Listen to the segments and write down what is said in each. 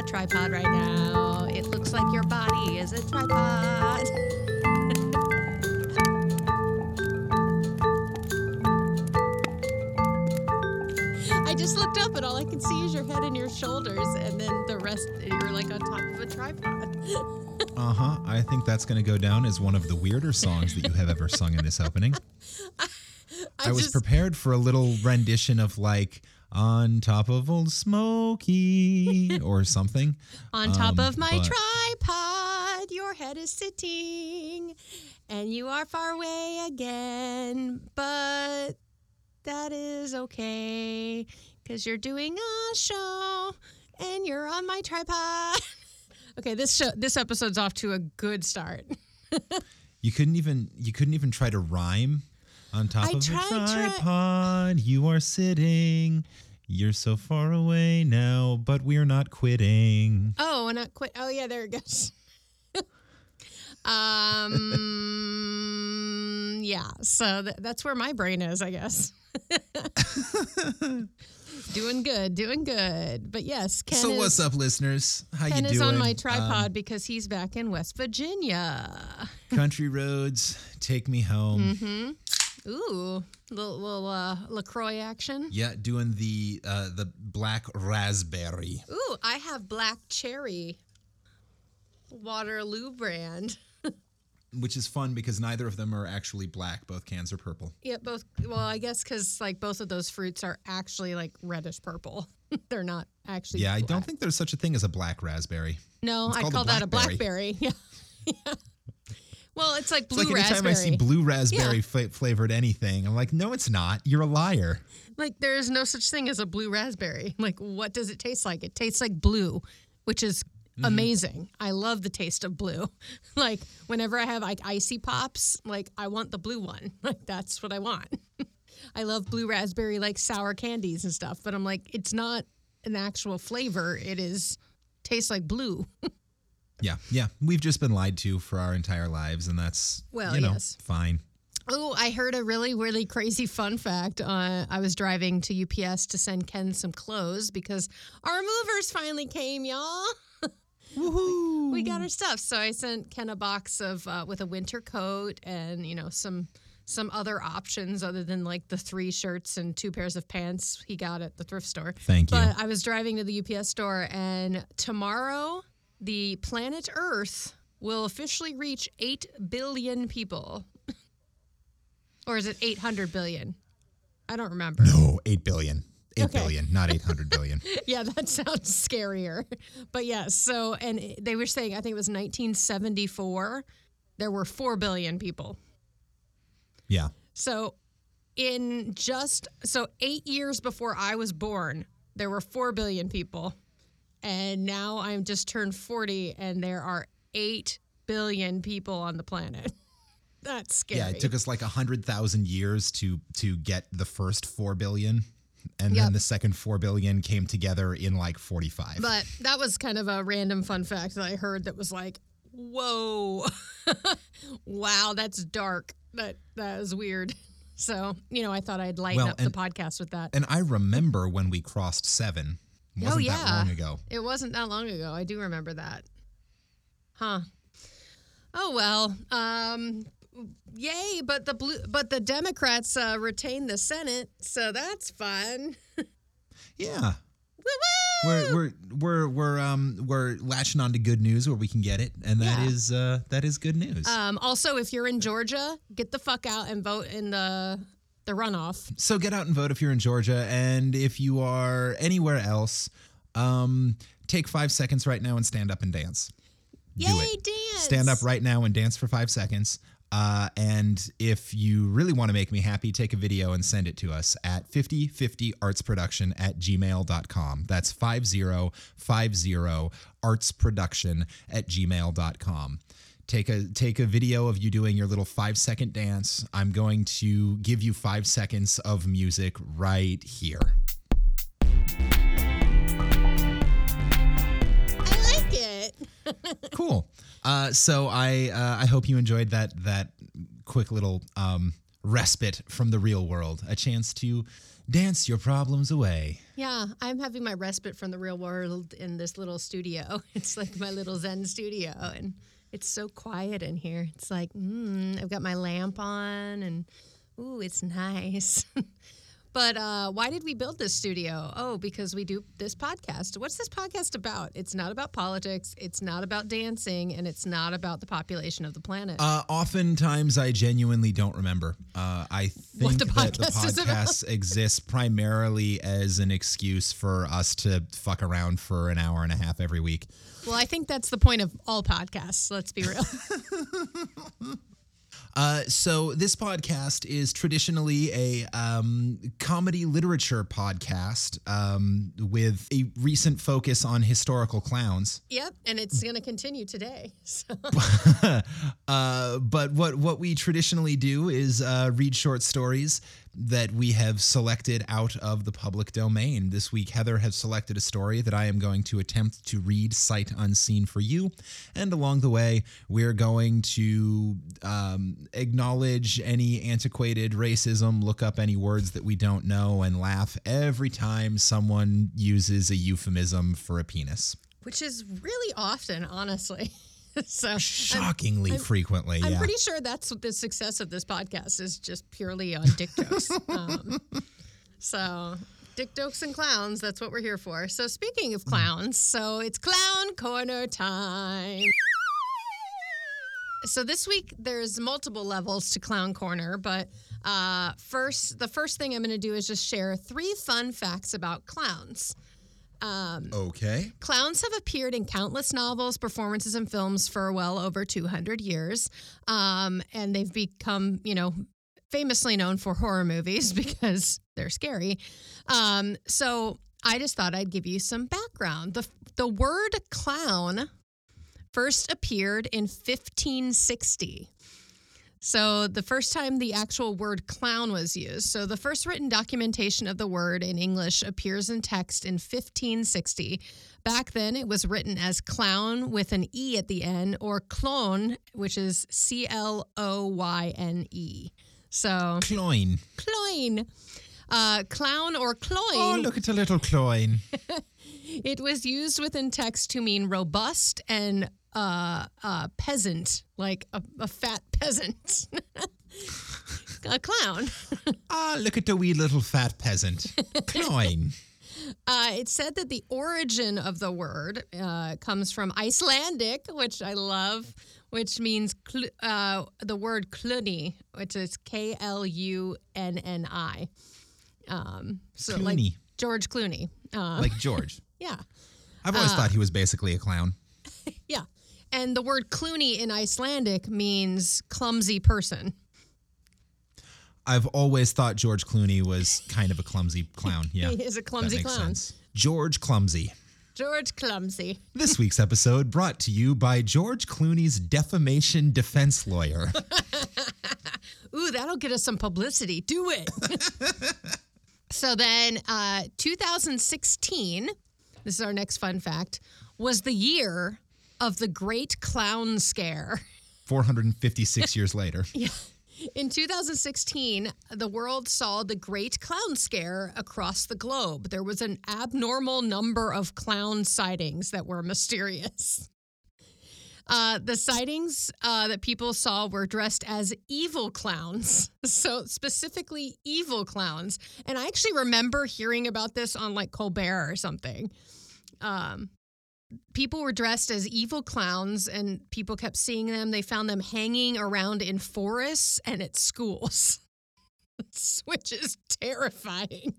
a tripod right now. It looks like your body is a tripod. I just looked up and all I can see is your head and your shoulders, and then the rest, you're like on top of a tripod. Uh huh. I think that's going to go down as one of the weirder songs that you have ever sung in this opening. I, was just- prepared for a little rendition of like on top of old Smoky or something. On top Um, of my but- tripod, your head is sitting, and you are far away again. But that is okay, because you're doing a show, and you're on my tripod. okay, this show, this episode's off to a good start. You couldn't even you couldn't even try to rhyme on top I of tried, a tripod. You are sitting. You're so far away now, but we're not quitting. Oh, and not quit. Oh yeah, there it goes. um, yeah. So th- that's where my brain is, I guess. doing good, doing good. But yes, Ken so is, what's up, listeners? How Ken you is on my Um, tripod because he's back in West Virginia. country roads, take me home. Mm-hmm. Ooh, little, little uh, Lacroix action. Yeah, doing the uh, the black raspberry. Ooh, I have black cherry Waterloo brand. which is fun because neither of them are actually black. Both cans are purple. Yeah, both. Well, I guess because like both of those fruits are actually like reddish purple. They're not actually. Yeah, I don't think there's such a thing as a black raspberry. No, I called a call that a blackberry. blackberry. Yeah. yeah. Well, it's like It's blue like anytime raspberry. I see blue raspberry Yeah. fla- flavored anything, I'm like, no, it's not. You're a liar. like there is no such thing as a blue raspberry. Like what does it taste like? It tastes like blue, which is Mm-hmm. amazing. I love the taste of blue. like whenever I have like icy pops, like I want the blue one. Like that's what I want. I love blue raspberry like sour candies and stuff, but I'm like it's not an actual flavor. It is tastes like blue. Yeah, yeah. We've just been lied to for our entire lives, and that's Well, you know, yes. fine. Oh, I heard a really, really crazy fun fact. Uh, I was driving to UPS to send Ken some clothes because our movers finally came, y'all. Woohoo! We got our stuff, so I sent Ken a box of uh, with a winter coat and you know some some other options other than like the three shirts and two pairs of pants he got at the thrift store. Thank you. But I was driving to the UPS store, and tomorrow the planet Earth will officially reach 8 billion people. or is it 800 billion? I don't remember. no, eight billion. Eight Okay. billion, not eight hundred billion. Yeah, that sounds scarier. But yes, so, and they were saying, I think it was 1974, there were 4 billion people. yeah. So, in just so eight years before I was born, there were 4 billion people. And now I'm just turned 40 and there are 8 billion people on the planet. That's scary. Yeah, it took us like a hundred thousand years to to get the first four billion, and Yep. then the second four billion came together in like forty five. But that was kind of a random fun fact that I heard that was like, whoa, wow, that's dark. That that is weird. So you know, I thought I'd lighten Well, up and- the podcast with that. And I remember when we crossed seven. Wasn't oh yeah, that long ago. It wasn't that long ago. I do remember that. Huh. Oh well. Um. Yay! But the blue, but the Democrats uh, retain the Senate, so that's fun. Yeah. Woo-woo! We're we're we're we're um we're latching on to good news where we can get it, and that Yeah. is uh that is good news. Um, also, if you're in Georgia, get the fuck out and vote in the the runoff. so get out and vote if you're in Georgia, and if you are anywhere else, um, take five seconds right now and stand up and dance. Yay, dance! Stand up right now and dance for five seconds. Uh, and if you really want to make me happy, take a video and send it to us at 5050artsproduction at gmail.com. That's 5050 artsproduction at gmail.com. Take a take a video of you doing your little five second dance. I'm going to give you five seconds of music right here. I like it. cool. Uh, so I uh, I hope you enjoyed that that quick little um, respite from the real world, a chance to dance your problems away. Yeah, I'm having my respite from the real world in this little studio. It's like my little Zen studio, and it's so quiet in here. It's like, mm, I've got my lamp on, and ooh, it's nice. But uh, why did we build this studio? Oh, because we do this podcast. What's this podcast about? It's not about politics. It's not about dancing, and it's not about the population of the planet. Uh, oftentimes, I genuinely don't remember. Uh, I think the that the podcast is about. podcast exists primarily as an excuse for us to fuck around for an hour and a half every week. well, I think that's the point of all podcasts. Let's be real. Uh, so this podcast is traditionally a um, comedy literature podcast um, with a recent focus on historical clowns. yep, and it's going to continue today. So. uh, but what what we traditionally do is uh, read short stories that we have selected out of the public domain. This week, Heather has selected a story that I am going to attempt to read sight unseen for you, and along the way, we're going to um, acknowledge any antiquated racism, look up any words that we don't know, and laugh every time someone uses a euphemism for a penis. Which is really often, honestly. so I'm- Shockingly frequently, I'm yeah. pretty sure that's what the success of this podcast is just purely on dick jokes. um, so, dick jokes and clowns, that's what we're here for. So, speaking of clowns, so it's clown corner time. So this week there's multiple levels to clown corner, but uh, first, the first thing I'm going to do is just share three fun facts about clowns. Okay. Clowns have appeared in countless novels, performances, and films for well over 200 years. Um, and they've become, you know, famously known for horror movies because they're scary. Um, so I just thought I'd give you some background. The, the word clown first appeared in 1560. So the first time the actual word clown was used. So the first written documentation of the word in English appears in text in 1560. Back then it was written as clown with an e at the end or clone, which is C L O Y N E. So Cloyne. cloyne. Uh, clown or cloyne. Oh, look at a little cloyne. It was used within text to mean robust and uh, uh, peasant, like a, a fat peasant. a clown. Ah, look at the wee little fat peasant. Cloyne. Uh, it said that the origin of the word uh, comes from Icelandic, which I love, which means cl- uh, the word cluny, which is K L U N N I. Um, so like George Clooney. Uh, Like George. yeah. I've always thought he was basically a clown. Yeah. And the word Clooney in Icelandic means clumsy person. I've always thought George Clooney was kind of a clumsy clown. Yeah. He is a clumsy clown. sense. George Clumsy. George Clumsy. This week's episode brought to you by George Clooney's defamation defense lawyer. Ooh, that'll get us some publicity. Do it. so then, uh, 2016, this is our next fun fact, was the year of the Great Clown Scare. 456 years later. Yeah. In 2016, the world saw the Great Clown Scare across the globe. There was an abnormal number of clown sightings that were mysterious. Uh, the sightings uh, that people saw were dressed as evil clowns. So, specifically, evil clowns. And I actually remember hearing about this on like Colbert or something. Um, people were dressed as evil clowns and people kept seeing them. They found them hanging around in forests and at schools, which is terrifying.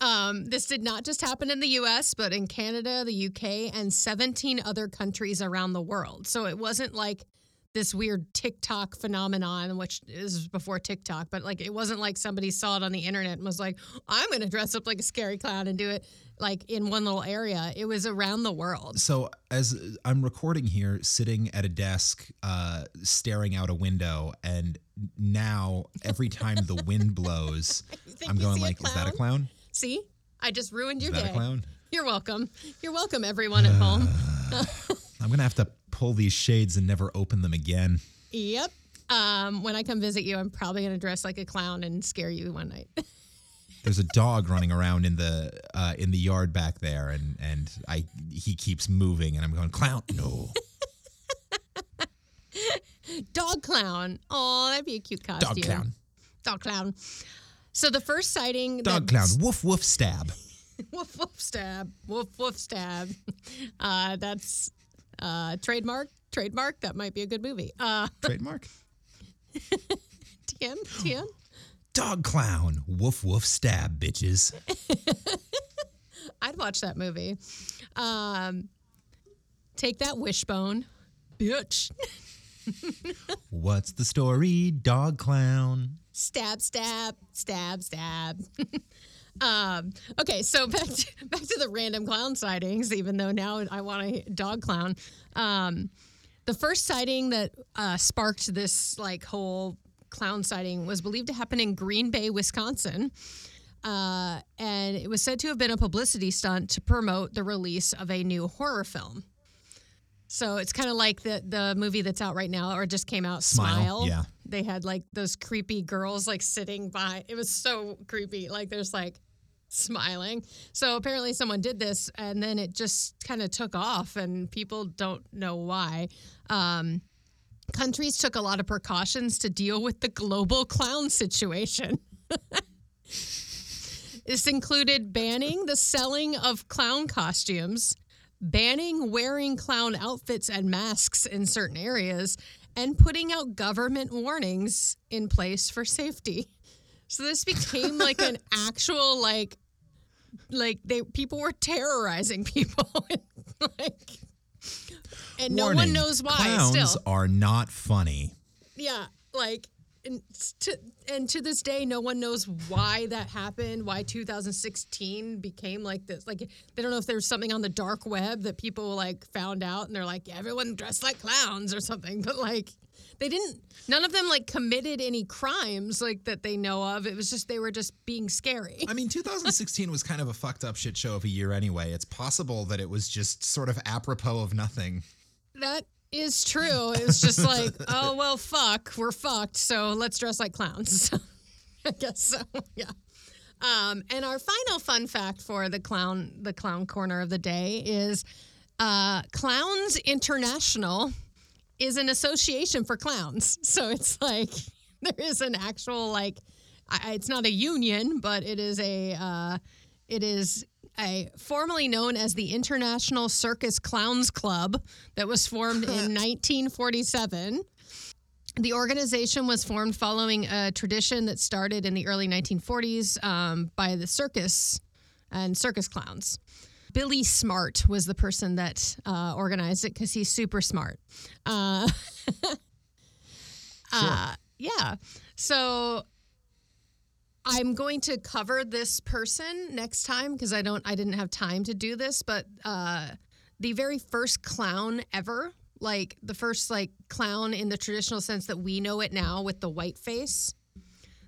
Um, this did not just happen in the US, but in Canada, the UK, and 17 other countries around the world. So it wasn't like this weird TikTok phenomenon, which is before TikTok, but like it wasn't like somebody saw it on the internet and was like, I'm going to dress up like a scary clown and do it like in one little area. It was around the world. So as I'm recording here, sitting at a desk, uh, staring out a window, and now every time the wind blows, I'm going like, "Is that a clown? See, I just ruined your that day. a clown?" You're welcome. You're welcome, everyone at home. I'm gonna have to pull these shades and never open them again. Yep. Um, when I come visit you, I'm probably going to dress like a clown and scare you one night. There's a dog running around in the uh, in the yard back there, and and I he keeps moving, and I'm going clown. No, Dog clown. Oh, that'd be a cute costume. dog clown, Dog clown. So the first sighting. dog clown. Woof woof stab. Woof woof stab. Woof woof stab. Uh, that's uh, trademark. Trademark. That might be a good movie. Uh, Trademark. TM. TM. Dog clown. Woof woof stab, bitches. I'd watch that movie. Um, take that wishbone, bitch. What's the story, dog clown? stab, stab, stab, stab. Um, okay, so back to, back to the random clown sightings. Even though now I want a dog clown. Um, the first sighting that uh, sparked this like whole clown sighting was believed to happen in Green Bay, Wisconsin. Uh, and it was said to have been a publicity stunt to promote the release of a new horror film. So it's kind of like the the movie that's out right now or just came out, Smile, Smile. yeah. They had like those creepy girls like sitting by. It was so creepy. Like there's like smiling. So apparently someone did this and then it just kind of took off and people don't know why. Um, countries took a lot of precautions to deal with the global clown situation. this included banning the selling of clown costumes, banning wearing clown outfits and masks in certain areas, and putting out government warnings in place for safety. So this became like an actual like like they people were terrorizing people like and no one knows why Clowns still. are not funny. Yeah, like and to and to this day, no one knows why that happened. Why 2016 became like this. Like they don't know if there's something on the dark web that people like found out, and they're like, everyone dressed like clowns or something. But like they didn't. None of them like committed any crimes like that they know of. It was just they were just being scary. I mean, 2016 was kind of a fucked up shit show of a year anyway. It's possible that it was just sort of apropos of nothing. That is true. It was just like, oh well, fuck, we're fucked. So let's dress like clowns. I guess so. Yeah. Um, and our final fun fact for the clown, the clown corner of the day is, uh, Clowns International is an association for clowns. So it's like there is an actual like, I, it's not a union, but it is a, uh, it is a formerly known as the International Circus Clowns Club that was formed in 1947. The organization was formed following a tradition that started in the early 1940s um, by the circus and circus clowns. Billy Smart was the person that uh, organized it because he's super smart. Uh, uh, yeah. So I'm going to cover this person next time because I don't I didn't have time to do this, but uh the very first clown ever, like the first like clown in the traditional sense that we know it now with the white face.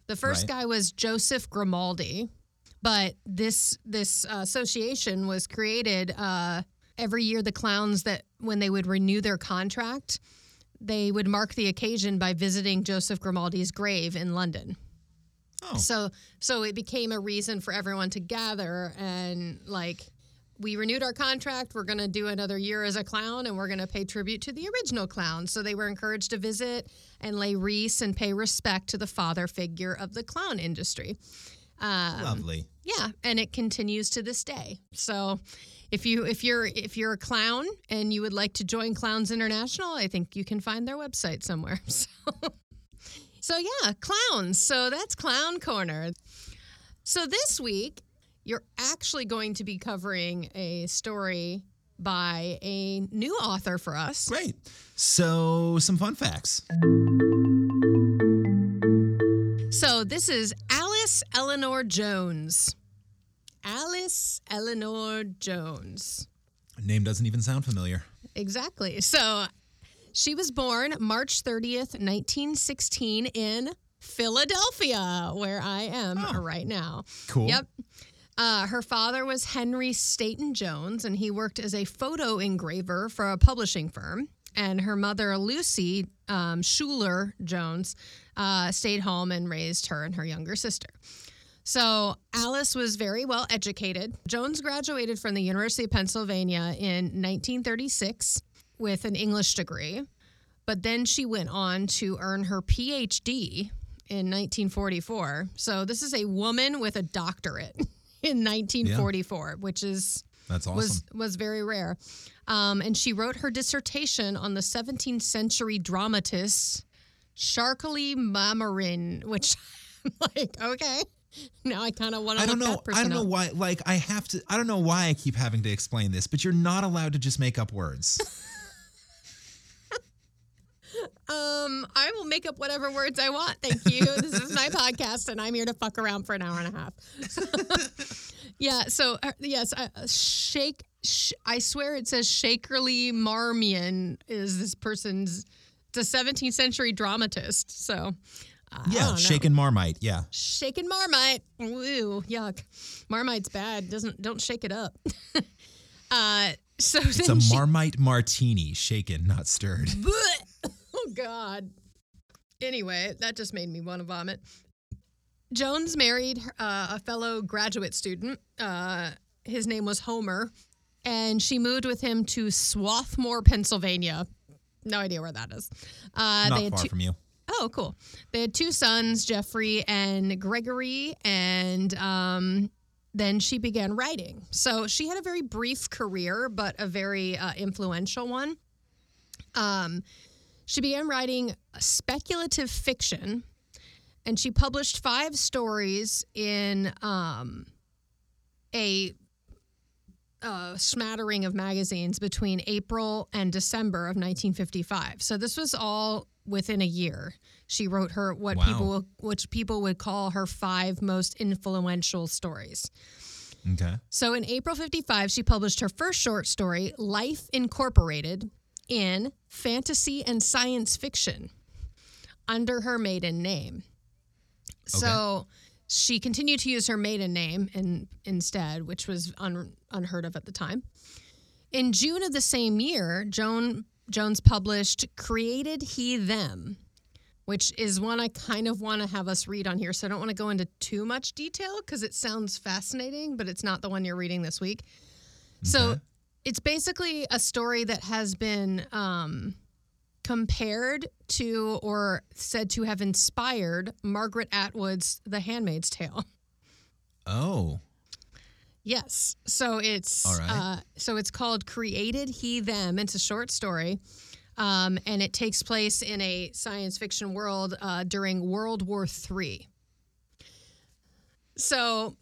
The first Right. guy was Joseph Grimaldi, but this this uh, association was created uh every year the clowns that when they would renew their contract, they would mark the occasion by visiting Joseph Grimaldi's grave in London. Oh, So so it became a reason for everyone to gather and like we renewed our contract. We're going to do another year as a clown and we're going to pay tribute to the original clown. So they were encouraged to visit and lay wreaths and pay respect to the father figure of the clown industry. Um, lovely. yeah, and it continues to this day. So if you if you're if you're a clown and you would like to join Clowns International, I think you can find their website somewhere. So So yeah, clowns. So that's Clown Corner. So this week you're actually going to be covering a story by a new author for us. Great. So, some fun facts. So this is Alice Eleanor Jones. Alice Eleanor Jones. Name doesn't even sound familiar. Exactly. So she was born March 30th, 1916 in Philadelphia, where I am Oh. right now. Cool. Yep. Uh, her father was Henry Staten Jones, and he worked as a photo engraver for a publishing firm. And her mother, Lucy um, Schuler Jones, uh, stayed home and raised her and her younger sister. So Alice was very well educated. Jones graduated from the University of Pennsylvania in 1936 with an English degree, but then she went on to earn her PhD in 1944. So this is a woman with a doctorate in 1944, which is That's awesome. was was very rare. Um, and she wrote her dissertation on the 17th century dramatist Sharkly Mamarin, which I'm like, okay, now I kind of want to I don't know. I don't know up. why. Like, I have to. I don't know why I keep having to explain this, but you're not allowed to just make up words. Um, I will make up whatever words I want. Thank you. this is my podcast, and I'm here to fuck around for an hour and a half. yeah. So uh, yes, uh, shake. Sh- I swear it says Shakerly Marmion is this person's. It's a 17th century dramatist. So. uh, yeah, shaken marmite. Yeah. Shaken Marmite. Ooh, yuck. Marmite's bad. Doesn't don't shake it up. uh so It's a she, marmite martini, shaken, not stirred. Oh God. Anyway, that just made me want to vomit. Jones married uh, a fellow graduate student. Uh, his name was Homer, and she moved with him to Swarthmore, Pennsylvania. No idea where that is. Uh, not far two, from you. Oh, cool. They had two sons, Jeffrey and Gregory, and um, then she began writing. So she had a very brief career, but a very uh, influential one. Um, she began writing speculative fiction, and she published five stories in um, a uh, smattering of magazines between April and December of 1955. So this was all within a year. She wrote her what Wow. people which people would call her five most influential stories. Okay. So in April 55, she published her first short story, Life Incorporated, in fantasy and science fiction under her maiden name. So she continued to use her maiden name in, instead, which was un, unheard of at the time. In June of the same year, Joan Jones published Created He Them, which is one I kind of want to have us read on here. So I don't want to go into too much detail because it sounds fascinating, but it's not the one you're reading this week. So Okay. It's basically a story that has been um, compared to or said to have inspired Margaret Atwood's The Handmaid's Tale. Oh. Yes. So it's right. uh, so it's called Created He Them. It's a short story. Um, and it takes place in a science fiction world uh, during World War III. So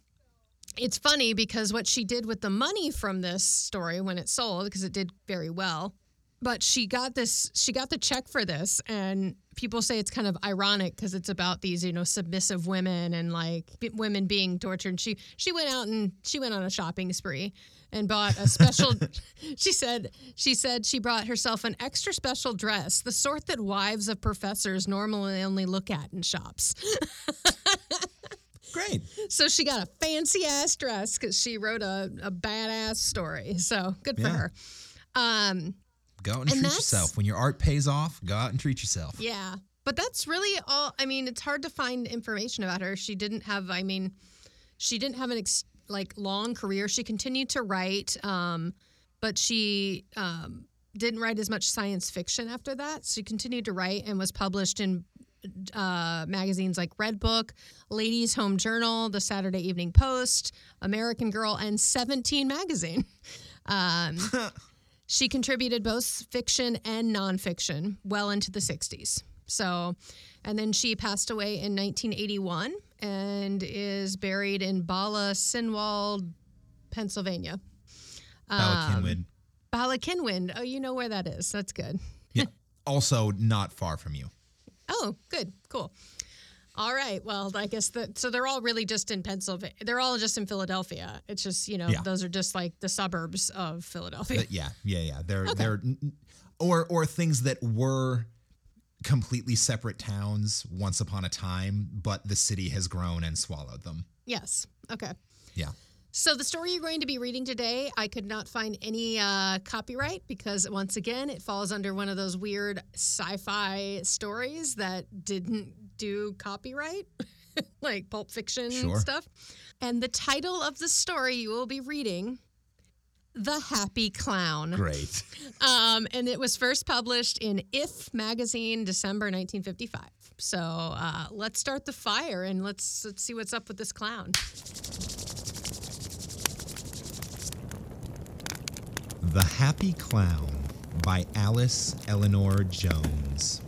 it's funny because what she did with the money from this story when it sold, because it did very well, but she got this, she got the check for this, and people say it's kind of ironic because it's about these, you know, submissive women and like b- women being tortured. And she she went out and she went on a shopping spree and bought a special. she said she said she brought herself an extra special dress, the sort that wives of professors normally only look at in shops. Great. So she got a fancy ass dress because she wrote a, a badass story. So good for Yeah. her. Um, Go out and, And treat yourself. When your art pays off, go out and treat yourself. yeah. But that's really all. I mean, it's hard to find information about her. She didn't have, I mean, she didn't have an ex, like long career. She continued to write, um, but she um, didn't write as much science fiction after that. She continued to write and was published in uh, magazines like Redbook, Ladies Home Journal, The Saturday Evening Post, American Girl, and 17 magazine. Um, she contributed both fiction and nonfiction well into the 60s. So, and then she passed away in 1981 and is buried in Bala Cynwyd, Pennsylvania. Bala Um, Cynwyd. Balakinwind. Oh, you know where that is. That's good. Yeah. also not far from you. Oh, good. Cool. All right. Well, I guess that so they're all really just in Pennsylvania. They're all just in Philadelphia. It's just, you know, Yeah. those are just like the suburbs of Philadelphia. But yeah, yeah, yeah. They're they're or or things that were completely separate towns once upon a time, but the city has grown and swallowed them. yes. Okay. Yeah. So the story you're going to be reading today, I could not find any uh, copyright because once again, it falls under one of those weird sci-fi stories that didn't do copyright, like Pulp Fiction Sure. stuff. And the title of the story you will be reading, "The Happy Clown," Great. um, and it was first published in If magazine, December 1955. So uh, let's start the fire and let's let's see what's up with this clown. The Happy Clown by Alice Eleanor Jones.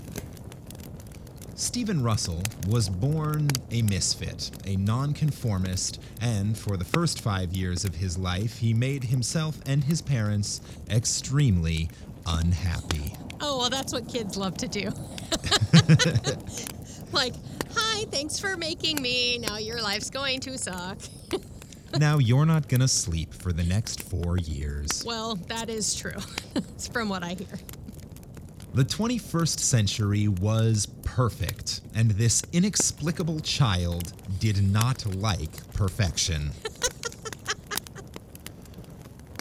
Stephen Russell was born a misfit, a nonconformist, and for the first five years of his life, he made himself and his parents extremely unhappy. Oh, well, that's what kids love to do. like, hi, thanks for making me. Now your life's going to suck. now you're not gonna sleep for the next four years. Well, that is true. it's from what I hear. The 21st century was perfect, and this inexplicable child did not like perfection.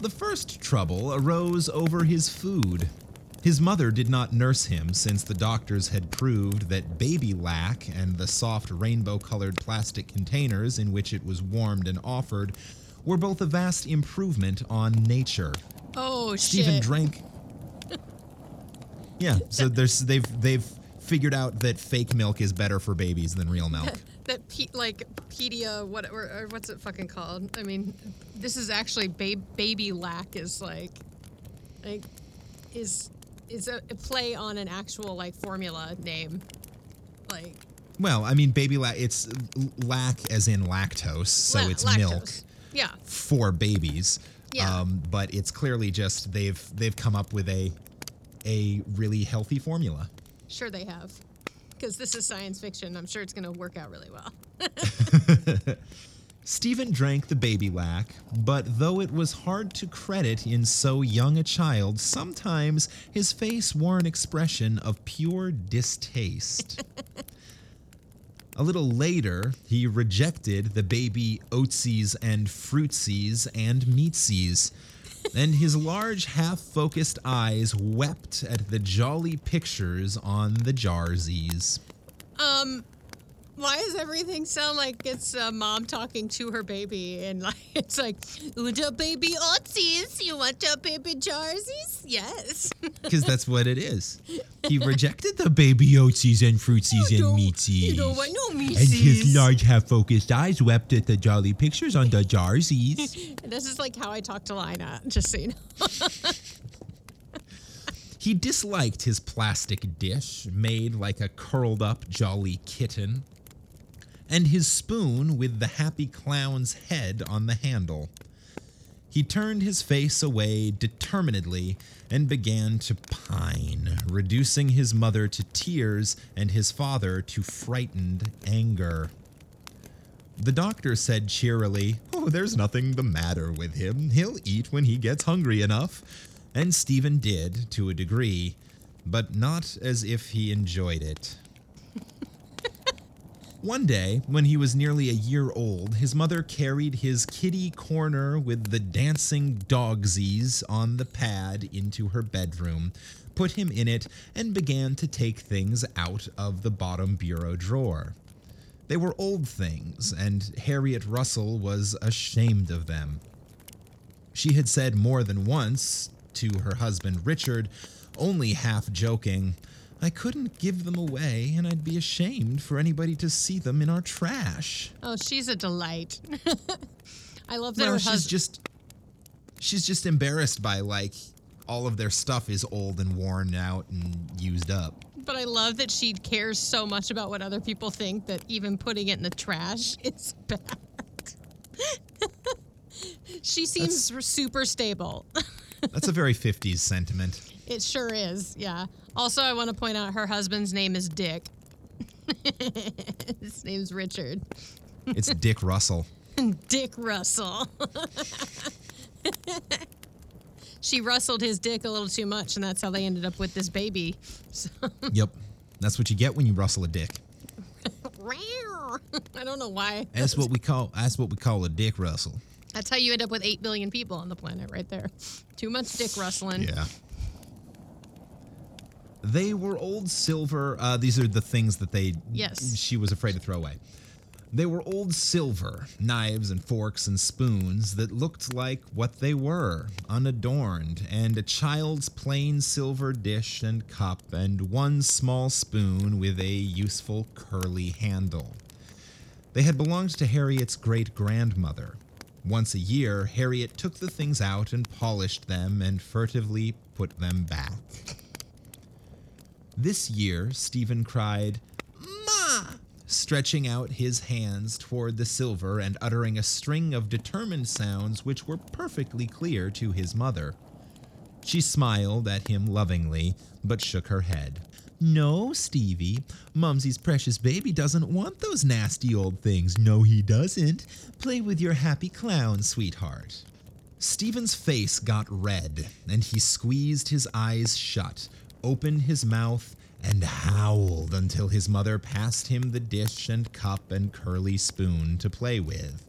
the first trouble arose over his food. His mother did not nurse him since the doctors had proved that baby lac and the soft rainbow colored plastic containers in which it was warmed and offered were both a vast improvement on nature. Oh, Stephen shit. drank. yeah, so there's they've they've figured out that fake milk is better for babies than real milk. that, pe- like, pedia, what, or, or what's it fucking called? I mean, this is actually ba- baby lac is like, like, is is a, a play on an actual like formula name. Like, Well, I mean, baby lac it's lac as in lactose, so la- it's lactose. milk Yeah. for babies. Yeah. Um, but it's clearly just they've they've come up with a a really healthy formula. Sure, they have. Because this is science fiction. I'm sure it's going to work out really well. Stephen drank the baby lac, but though it was hard to credit in so young a child, sometimes his face wore an expression of pure distaste. a little later, he rejected the baby oatsies and fruitsies and meatsies, and his large, half focused eyes wept at the jolly pictures on the jarsies. Um, why does everything sound like it's a mom talking to her baby? And like, it's like, want baby oatsies? You want your baby Jarsies? Yes. Because that's what it is. He rejected the baby oatsies and fruitsies You and meatsies. You don't want no and his large half-focused eyes wept at the jolly pictures on the jarsies. This is like how I talk to Lina, just so you know. he disliked his plastic dish, made like a curled-up jolly kitten, and his spoon with the happy clown's head on the handle. He turned his face away determinedly and began to pine, reducing his mother to tears and his father to frightened anger. The doctor said cheerily, Oh, there's nothing the matter with him. He'll eat when he gets hungry enough. And Stephen did, to a degree, but not as if he enjoyed it. One day, when he was nearly a year old, his mother carried his kitty corner with the dancing dogsies on the pad into her bedroom, put him in it, and began to take things out of the bottom bureau drawer. They were old things, and Harriet Russell was ashamed of them. She had said more than once to her husband Richard, only half joking, I couldn't give them away, and I'd be ashamed for anybody to see them in our trash. Oh, she's a delight. I love that her she's husband. just she's just embarrassed by like all of their stuff is old and worn out and used up. But I love that she cares so much about what other people think that even putting it in the trash is bad. she seems super stable. That's a very 50s sentiment. It sure is. Yeah. Also, I want to point out her husband's name is Dick. His name's Richard. It's Dick Russell. Dick Russell. she rustled his dick a little too much, and that's how they ended up with this baby. So, Yep. That's what you get when you rustle a dick. I don't know why. That's what we call that's what we call a dick rustle. That's how you end up with 8 billion people on the planet right there. Too much dick rustling. Yeah. They were old silver. Uh, these are the things that they. Yes. She was afraid to throw away. They were old silver knives and forks and spoons that looked like what they were, unadorned, and a child's plain silver dish and cup, and one small spoon with a useful curly handle. They had belonged to Harriet's great grandmother. Once a year, Harriet took the things out and polished them and furtively put them back. This year, Stephen cried, Ma! Stretching out his hands toward the silver and uttering a string of determined sounds which were perfectly clear to his mother. She smiled at him lovingly, but shook her head. No, Stevie. Mumsy's precious baby doesn't want those nasty old things. No, he doesn't. Play with your happy clown, sweetheart. Stephen's face got red, and he squeezed his eyes shut, opened his mouth, and howled until his mother passed him the dish and cup and curly spoon to play with.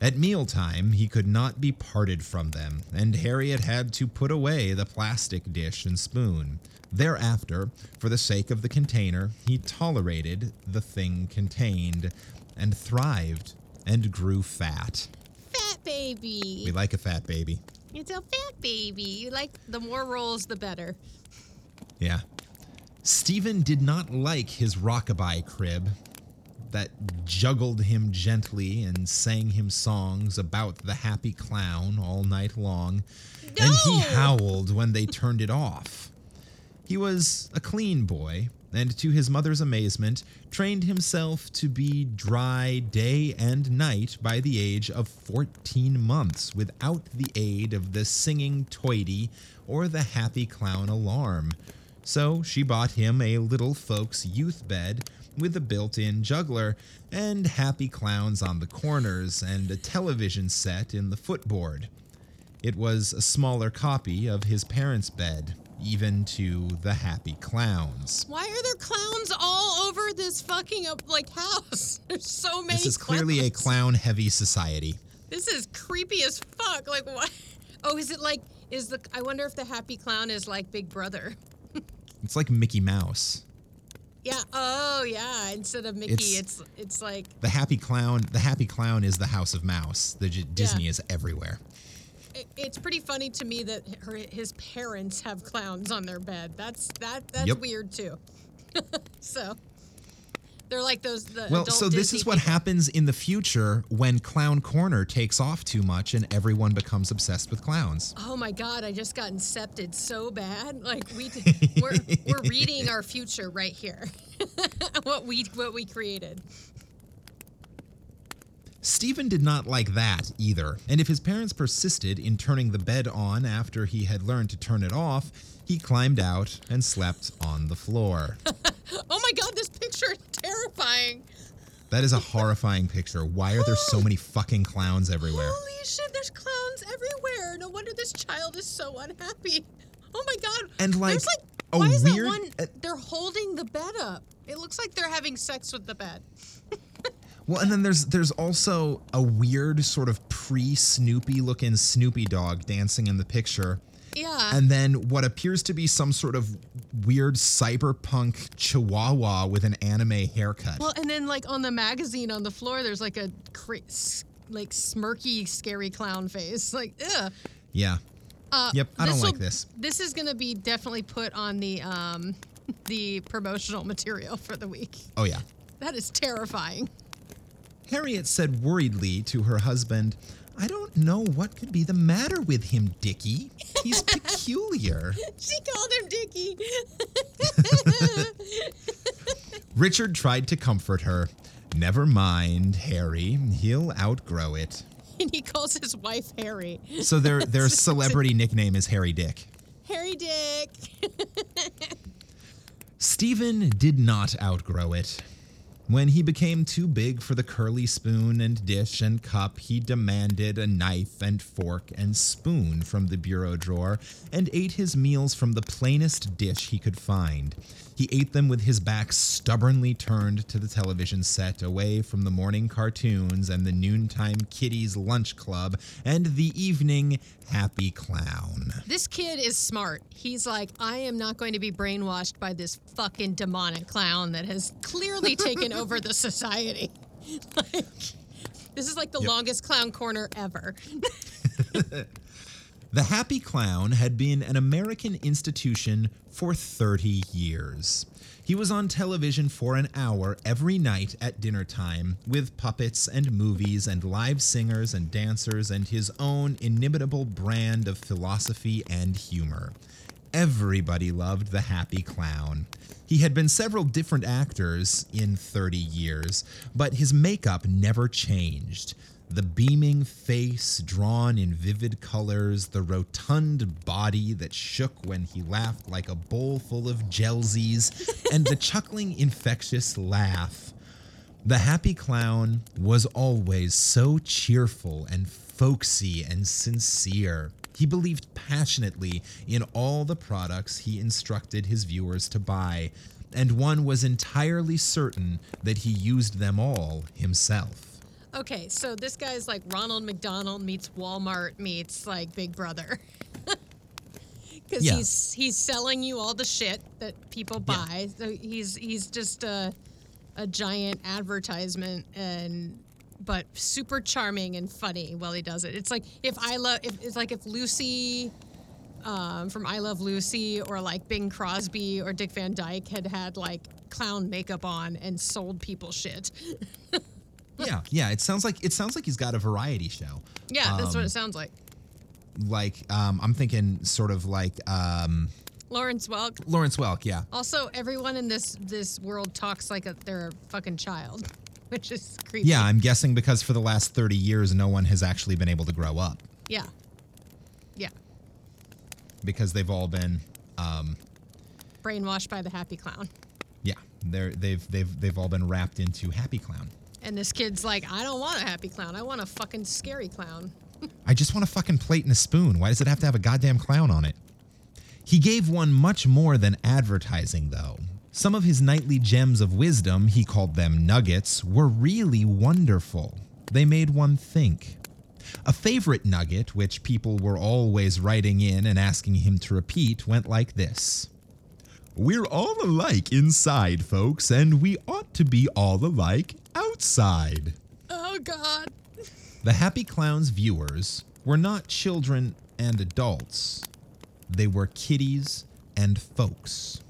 At mealtime, he could not be parted from them, and Harriet had to put away the plastic dish and spoon. Thereafter, for the sake of the container, he tolerated the thing contained, and thrived and grew fat. Fat baby. We like a fat baby. It's a fat baby. You like the more rolls, the better. Yeah. Stephen did not like his rockabye crib that juggled him gently and sang him songs about the happy clown all night long, no! and he howled when they turned it off. He was a clean boy, and to his mother's amazement, trained himself to be dry day and night by the age of 14 months without the aid of the singing toity or the happy clown alarm. So she bought him a little folks youth bed with a built in juggler and happy clowns on the corners and a television set in the footboard. It was a smaller copy of his parents' bed, even to the happy clowns. Why are there clowns all over this fucking uh, like house? There's so many. This is clearly a clown heavy society. This is creepy as fuck. Like what? Oh, is it like? Is the? I wonder if the happy clown is like Big Brother. It's like Mickey Mouse. Yeah. Oh, yeah. Instead of Mickey, It's- it's it's, like The happy clown, the happy clown is the House of Mouse. The J- Disney is everywhere. It, it's pretty funny to me that her, his parents have clowns on their bed. That's that that's Yep. weird too. so they're like those the Well, so this Disney is what people. happens in the future when Clown Corner takes off too much and everyone becomes obsessed with clowns. Oh my god, I just got incepted so bad. Like we we're we're reading our future right here. what we what we created. Stephen did not like that either, and if his parents persisted in turning the bed on after he had learned to turn it off, he climbed out and slept on the floor. Oh my god, this picture is terrifying. That is a horrifying picture. Why are there so many fucking clowns everywhere? Holy shit, there's clowns everywhere. No wonder this child is so unhappy. Oh my god. And, like, there's like a why is weird- that one they're holding the bed up? It looks like they're having sex with the bed. Well, and then there's there's also a weird sort of pre-Snoopy looking Snoopy dog dancing in the picture. Yeah. and then what appears to be some sort of weird cyberpunk chihuahua with an anime haircut. well, and then like on the magazine on the floor, there's like a cra- s- like smirky, scary clown face. Like, ugh. yeah. Uh, Yep, I don't like this. This is gonna be definitely put on the um, the promotional material for the week. Oh yeah. That is terrifying. Harriet said worriedly to her husband, I don't know what could be the matter with him, Dickie. He's peculiar. She called him Dickie. Richard tried to comfort her. Never mind, Harry. He'll outgrow it. and he calls his wife Harry. So their their celebrity nickname is Harry Dick. Harry Dick. Stephen did not outgrow it. When he became too big for the curly spoon and dish and cup, he demanded a knife and fork and spoon from the bureau drawer and ate his meals from the plainest dish he could find. He ate them with his back stubbornly turned to the television set, away from the morning cartoons and the noontime kiddies lunch club and the evening happy clown. This kid is smart. He's like, I am not going to be brainwashed by this fucking demonic clown that has clearly taken over the society. Like, this is like the Yep. longest clown corner ever. The Happy Clown had been an American institution for 30 years. He was on television for an hour every night at dinner time with puppets and movies and live singers and dancers and his own inimitable brand of philosophy and humor. Everybody loved the Happy Clown. He had been several different actors in 30 years, but his makeup never changed. The beaming face drawn in vivid colors, the rotund body that shook when he laughed like a bowl full of gelsies, and the chuckling, infectious laugh. The happy clown was always so cheerful and folksy and sincere. He believed passionately in all the products he instructed his viewers to buy, and one was entirely certain that he used them all himself. Okay, so this guy's like Ronald McDonald meets Walmart meets like Big Brother. Because Yeah. he's he's selling you all the shit that people Yeah. buy. So he's he's just a a giant advertisement and but super charming and funny while he does it. It's like if I love if it's like if Lucy um, from I Love Lucy or like Bing Crosby or Dick Van Dyke had had like clown makeup on and sold people shit. Yeah, yeah. It sounds like it sounds like he's got a variety show. Yeah, that's what Um, it sounds like. Like um, I'm thinking, sort of like um, Lawrence Welk. Lawrence Welk. Yeah, Also, everyone in this this world talks like a, they're a fucking child, which is creepy. yeah. I'm guessing because for the last 30 years, no one has actually been able to grow up Yeah. Yeah. because they've all been, um, Brainwashed by the happy clown. yeah, they're they've they've they've all been wrapped into Happy Clown. And this kid's like, I don't want a happy clown. I want a fucking scary clown. I just want a fucking plate and a spoon. Why does it have to have a goddamn clown on it? He gave one much more than advertising, though. Some of his nightly gems of wisdom, he called them nuggets, were really wonderful. They made one think. A favorite nugget, which people were always writing in and asking him to repeat, went like this We're all alike inside, folks, and we ought to be all alike outside. Oh, God. The Happy Clowns viewers were not children and adults, they were kiddies and folks.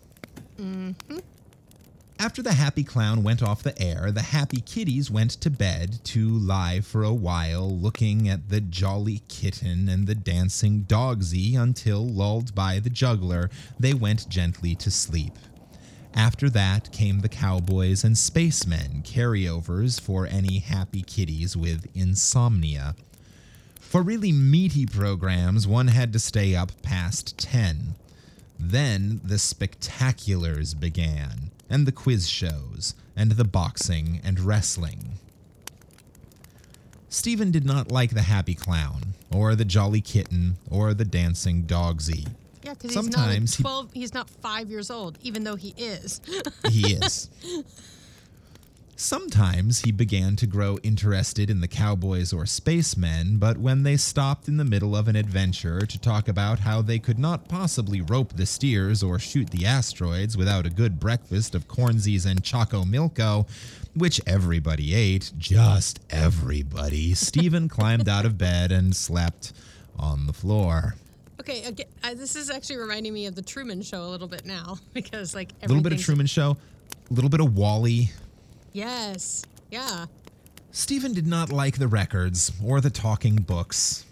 Mm-hmm. After the Happy Clown went off the air, the Happy Kitties went to bed to lie for a while, looking at the jolly kitten and the dancing dogsy until, lulled by the juggler, they went gently to sleep. After that came the cowboys and spacemen, carryovers for any happy kitties with insomnia. For really meaty programs, one had to stay up past 10. Then the spectaculars began, and the quiz shows, and the boxing and wrestling. Stephen did not like the happy clown, or the jolly kitten, or the dancing dogsy. Yeah, because he's Sometimes he- not like 12, he's not five years old, even though he is. He is. Sometimes he began to grow interested in the cowboys or spacemen, but when they stopped in the middle of an adventure to talk about how they could not possibly rope the steers or shoot the asteroids without a good breakfast of cornsies and choco milko, which everybody ate, just everybody, Stephen climbed out of bed and slept on the floor. Okay, again, I, uh, this is actually reminding me of the Truman Show a little bit now because, like, A little bit of Truman Show, a little bit of WALL-E. Yes. Yeah. Stephen did not like the records or the talking books.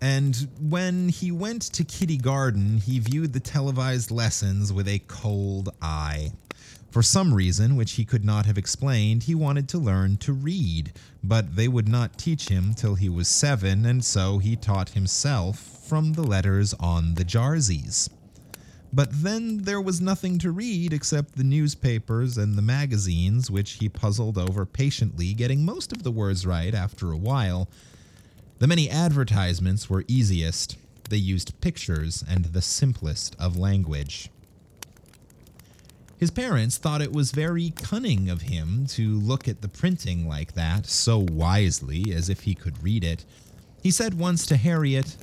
And when he went to Kitty Garden, he viewed the televised lessons with a cold eye. For some reason, which he could not have explained, he wanted to learn to read, but they would not teach him till he was seven, and so he taught himself from the letters on the jarsies. But then there was nothing to read except the newspapers and the magazines, which he puzzled over patiently, getting most of the words right after a while. The many advertisements were easiest. They used pictures and the simplest of language. His parents thought it was very cunning of him to look at the printing like that, so wisely, as if he could read it. He said once to Harriet,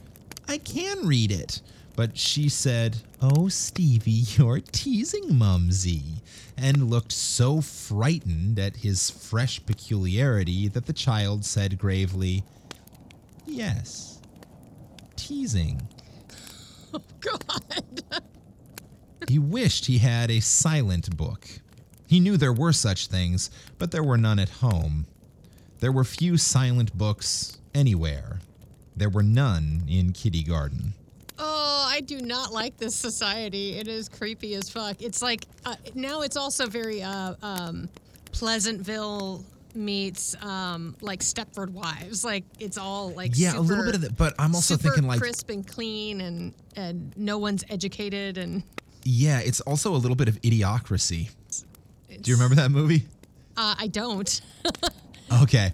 I can read it. But she said, Oh, Stevie, you're teasing Mumsy, and looked so frightened at his fresh peculiarity that the child said gravely, Yes, teasing. Oh, God. He wished he had a silent book. He knew there were such things, but there were none at home. There were few silent books anywhere. There were none in Kitty Garden. Oh, I do not like this society. It is creepy as fuck. It's like uh, now it's also very uh, um, Pleasantville meets um, like Stepford Wives. Like it's all like Yeah, a little bit of that, but I'm also super thinking like crisp and clean and and no one's educated and yeah, it's also a little bit of idiocracy. Do you remember that movie? uh, I don't. Okay.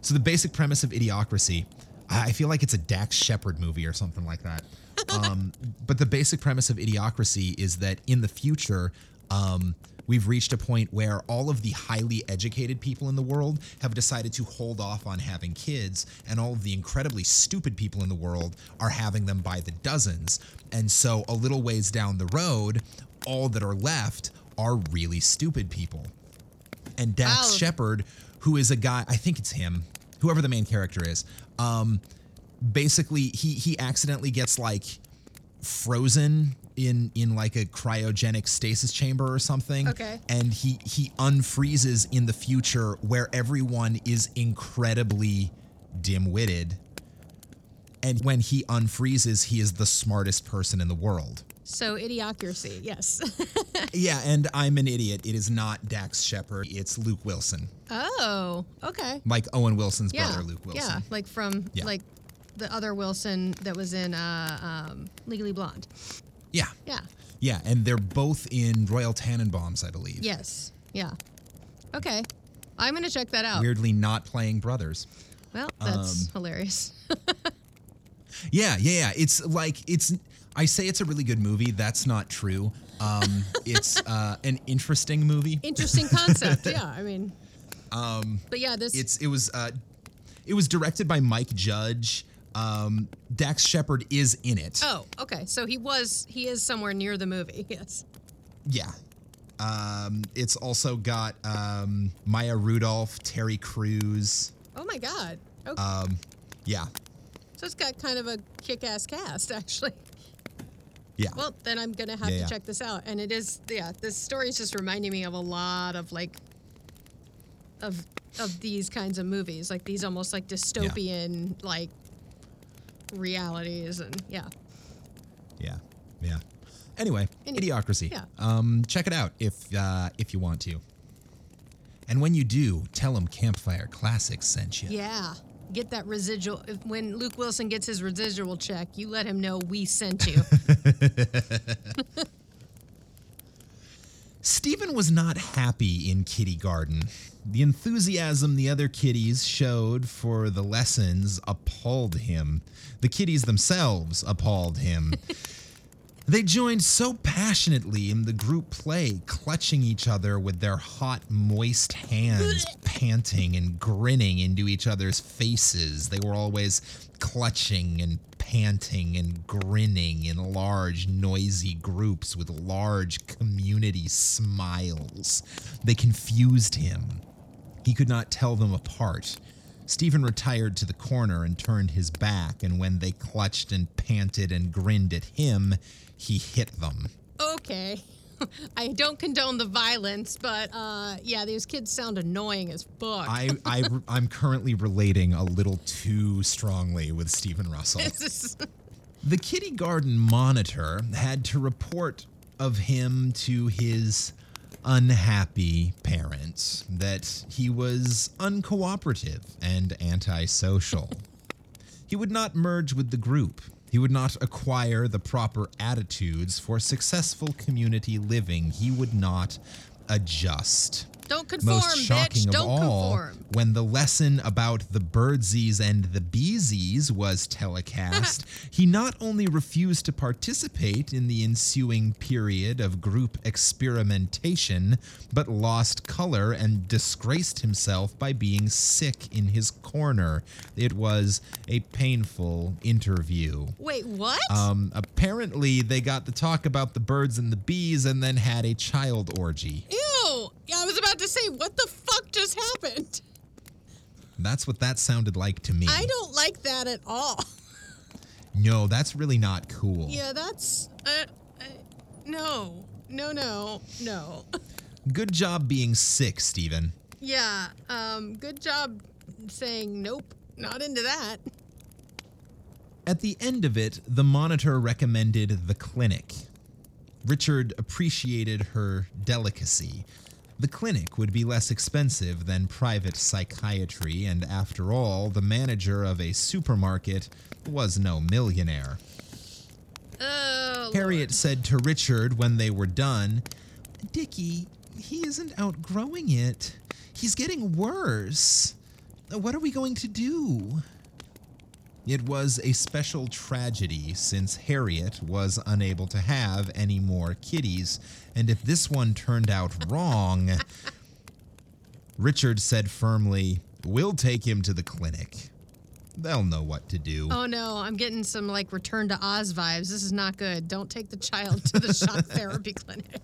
So the basic premise of Idiocracy, I feel like it's a Dax Shepard movie or something like that. Um, but the basic premise of Idiocracy is that in the future, um, we've reached a point where all of the highly educated people in the world have decided to hold off on having kids, and all of the incredibly stupid people in the world are having them by the dozens. And so, a little ways down the road, all that are left are really stupid people and Dax Wow. Shepard, who is a guy, I think it's him, whoever the main character is. Um, basically, he he accidentally gets like frozen in in like a cryogenic stasis chamber or something. Okay. And he he unfreezes in the future where everyone is incredibly dim-witted. And when he unfreezes, he is the smartest person in the world. So idiocracy, yes. Yeah, and I'm an idiot. It is not Dax Shepard. It's Luke Wilson. oh, okay. like Owen Wilson's Yeah, brother, Luke Wilson. yeah, like from Yeah. like the other Wilson that was in uh, um, Legally Blonde. Yeah, Yeah. yeah, and they're both in Royal Tenenbaums, I believe. Yes. Yeah. Okay. I'm gonna check that out. Weirdly, not playing brothers. Well, that's Um, hilarious. Yeah, yeah, yeah. It's like it's. I say it's a really good movie. That's not true. Um, it's uh, an interesting movie. Interesting concept. yeah. I mean. Um. But yeah, this. It's it was uh, it was directed by Mike Judge. Um, Dax Shepard is in it. Oh, okay. So he was. He is somewhere near the movie. Yes. Yeah. Um, it's also got um, Maya Rudolph, Terry Crews. Oh my God. Okay. Um, yeah, so it's got kind of a kick-ass cast, actually. Yeah. Well, then I'm gonna have Yeah, to yeah. check this out. And it is, yeah, this story is just reminding me of a lot of like, of of these kinds of movies, like these almost like dystopian like realities, and yeah. Yeah, yeah. Anyway, Any- Idiocracy. yeah. Um, check it out if uh, if you want to. And when you do, tell them Campfire Classics sent you. Yeah. Get that residual. When Luke Wilson gets his residual check, you let him know we sent you. Stephen was not happy in Kitty Garden. The enthusiasm the other kitties showed for the lessons appalled him. The kitties themselves appalled him. they joined so passionately in the group play, clutching each other with their hot, moist hands, panting and grinning into each other's faces. They were always clutching and panting and grinning in large, noisy groups with large community smiles. They confused him. He could not tell them apart. Stephen retired to the corner and turned his back, and when they clutched and panted and grinned at him, he hit them. okay. I don't condone the violence, but uh, yeah, these kids sound annoying as fuck. I, I, I'm currently relating a little too strongly with Stephen Russell. Is- The Kitty Garden Monitor had to report of him to his unhappy parents that he was uncooperative and antisocial. he would not merge with the group. He would not acquire the proper attitudes for successful community living. He would not adjust Don't conform, most shocking bitch. of Don't all, conform. when the lesson about the birdsies and the beesies was telecast, he not only refused to participate in the ensuing period of group experimentation, but lost color and disgraced himself by being sick in his corner. It was a painful interview. Wait, what? Um, apparently, they got to talk about the birds and the bees and then had a child orgy. Ew! Yeah, I was about to say, what the fuck just happened? That's what that sounded like to me. I don't like that at all. No, that's really not cool. Yeah, that's. Uh, uh, no. No, no, no. Good job being sick, Steven. yeah, um, good job saying nope, not into that. At the end of it, the monitor recommended the clinic. Richard appreciated her delicacy. The clinic would be less expensive than private psychiatry, and after all, the manager of a supermarket was no millionaire. Oh, Harriet said to Richard when they were done, Dickie, he isn't outgrowing it. He's getting worse. What are we going to do? It was a special tragedy since Harriet was unable to have any more kitties, and if this one turned out wrong, Richard said firmly, We'll take him to the clinic. They'll know what to do. Oh no, I'm getting some like Return to Oz vibes. This is not good. Don't take the child to the shock therapy clinic.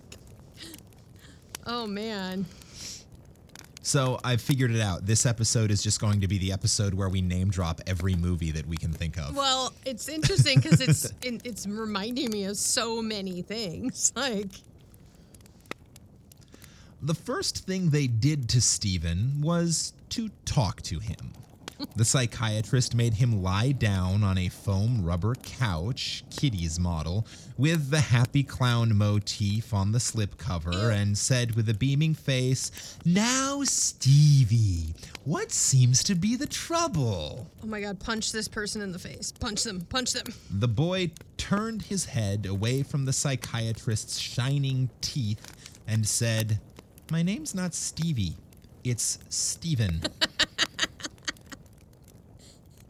Oh man. So I figured it out. This episode is just going to be the episode where we name drop every movie that we can think of. Well, it's interesting because it's it, it's reminding me of so many things. Like, the first thing they did to Stephen was to talk to him. The psychiatrist made him lie down on a foam rubber couch, Kitty's model, with the happy clown motif on the slipcover, and said with a beaming face, Now, Stevie, what seems to be the trouble? oh my god, punch this person in the face. Punch them. Punch them. The boy turned his head away from the psychiatrist's shining teeth and said, My name's not Stevie, it's Stephen.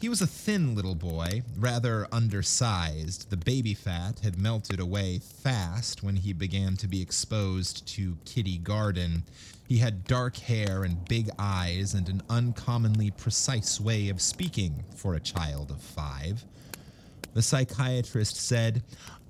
he was a thin little boy, rather undersized. The baby fat had melted away fast when he began to be exposed to Kitty Garden. He had dark hair and big eyes and an uncommonly precise way of speaking for a child of five. The psychiatrist said,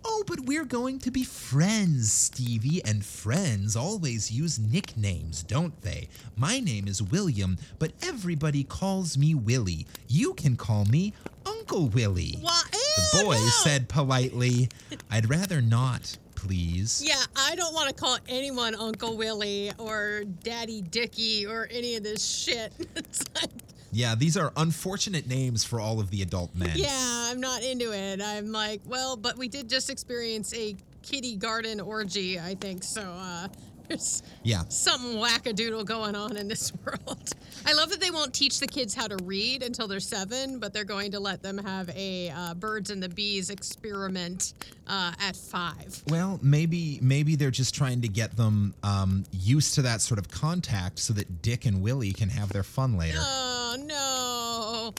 Oh, but we're going to be friends, Stevie, and friends always use nicknames, don't they? My name is William, but everybody calls me Willie. You can call me Uncle Willie. Why? The boy said politely, I'd rather not, please. Yeah, I don't want to call anyone Uncle Willie or Daddy Dickie or any of this shit. Yeah, these are unfortunate names for all of the adult men. yeah, I'm not into it. I'm like, well, but we did just experience a kitty garden orgy, I think. So uh, there's Yeah. something wackadoodle going on in this world. I love that they won't teach the kids how to read until they're seven, but they're going to let them have a uh, birds and the bees experiment uh, at five. Well, maybe maybe they're just trying to get them um, used to that sort of contact so that Dick and Willie can have their fun later. Oh no.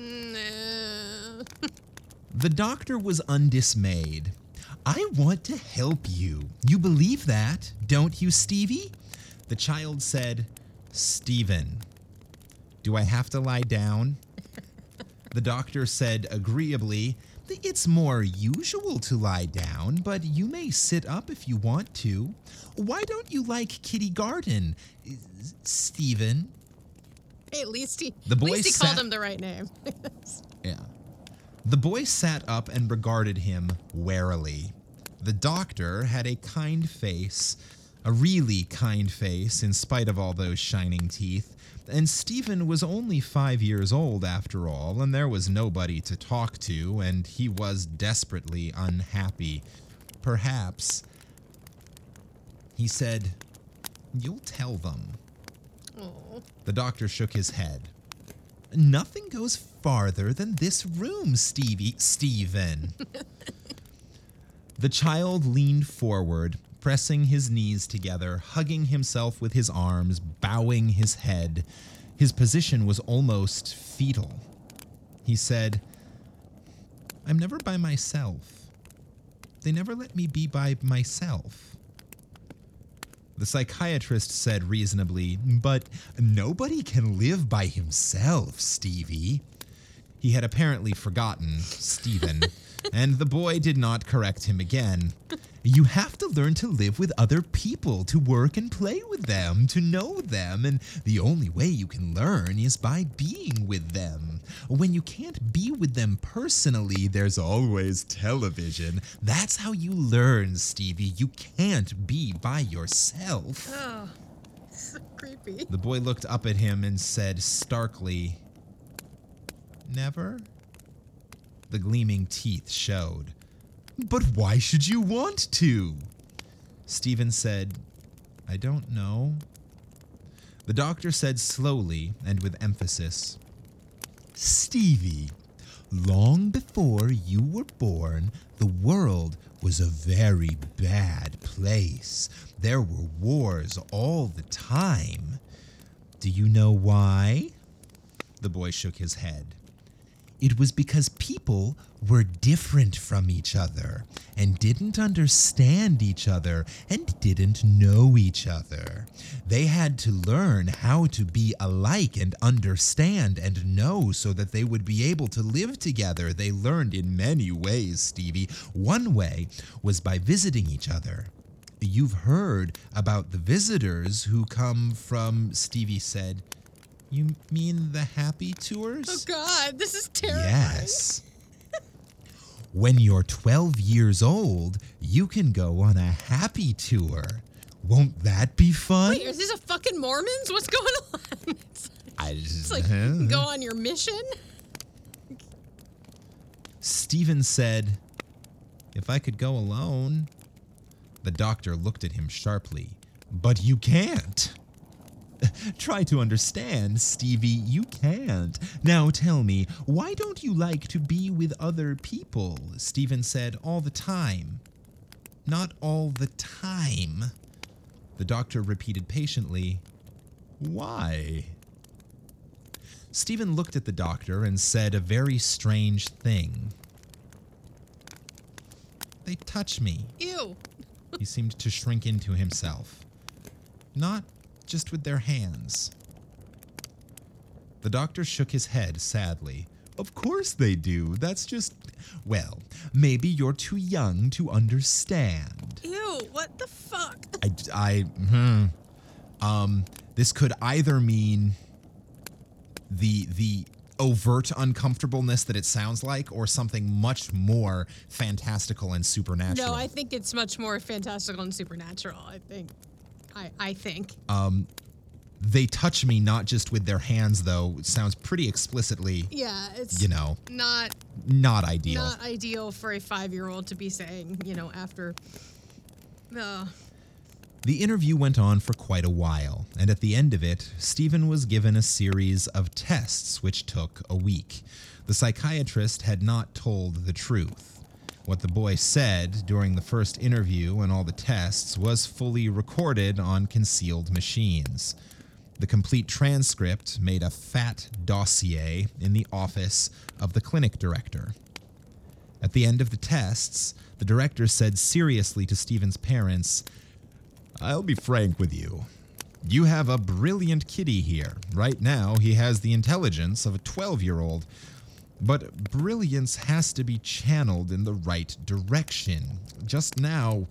Nah. The doctor was undismayed. I want to help you. You believe that, don't you, Stevie? The child said, Stephen, do I have to lie down? The doctor said agreeably, It's more usual to lie down, but you may sit up if you want to. Why don't you like Kitty Garden, Stephen? Hey, at least he, The boy at least he called him the right name. Yeah. The boy sat up and regarded him warily. The doctor had a kind face, a really kind face, in spite of all those shining teeth. And Stephen was only five years old after all, and there was nobody to talk to, and he was desperately unhappy. Perhaps. He said, You'll tell them. Oh. The doctor shook his head. Nothing goes farther than this room, Stevie. Stephen. the child leaned forward, pressing his knees together, hugging himself with his arms, bowing his head. His position was almost fetal. He said, I'm never by myself. They never let me be by myself. The psychiatrist said reasonably, But nobody can live by himself, Stevie. He had apparently forgotten Stephen, and the boy did not correct him again. You have to learn to live with other people, to work and play with them, to know them, and the only way you can learn is by being with them. When you can't be with them personally, there's always television. That's how you learn, Stevie. You can't be by yourself. Oh. So creepy. The boy looked up at him and said starkly, Never? The gleaming teeth showed. But why should you want to? Stephen said, I don't know. The doctor said slowly and with emphasis, Stevie, long before you were born, the world was a very bad place. There were wars all the time. Do you know why? The boy shook his head. It was because people were different from each other and didn't understand each other and didn't know each other. They had to learn how to be alike and understand and know so that they would be able to live together. They learned in many ways, Stevie. One way was by visiting each other. You've heard about the visitors who come from, Stevie said. You mean the happy tours? Oh God, this is terrifying. Yes. when you're 12 years old, you can go on a happy tour. Won't that be fun? Wait, is this a fucking Mormons? What's going on? It's, I just, it's like huh? go on your mission. Stephen said, If I could go alone. The doctor looked at him sharply. But you can't. Try to understand, Stevie. You can't. Now tell me, why don't you like to be with other people? Stephen said, all the time. Not all the time. The doctor repeated patiently, Why? Stephen looked at the doctor and said a very strange thing. They touch me. Ew. He seemed to shrink into himself. Not just with their hands. The doctor shook his head sadly. Of course they do. That's just. Well, maybe you're too young to understand. Ew. What the fuck? I. I. Hmm. Um, this could either mean the the overt uncomfortableness that it sounds like or something much more fantastical and supernatural. No, I think it's much more fantastical and supernatural. I think. I I think. they touch me not just with their hands though. It sounds pretty explicitly, Yeah, it's you know, not not ideal. not ideal for a five year old to be saying. You know, after. Uh, The interview went on for quite a while, and at the end of it, Stephen was given a series of tests which took a week. The psychiatrist had not told the truth. What the boy said during the first interview and all the tests was fully recorded on concealed machines. The complete transcript made a fat dossier in the office of the clinic director. At the end of the tests, the director said seriously to Stephen's parents, I'll be frank with you. You have a brilliant kitty here. Right now, he has the intelligence of a 12 year old. But brilliance has to be channeled in the right direction. Just now,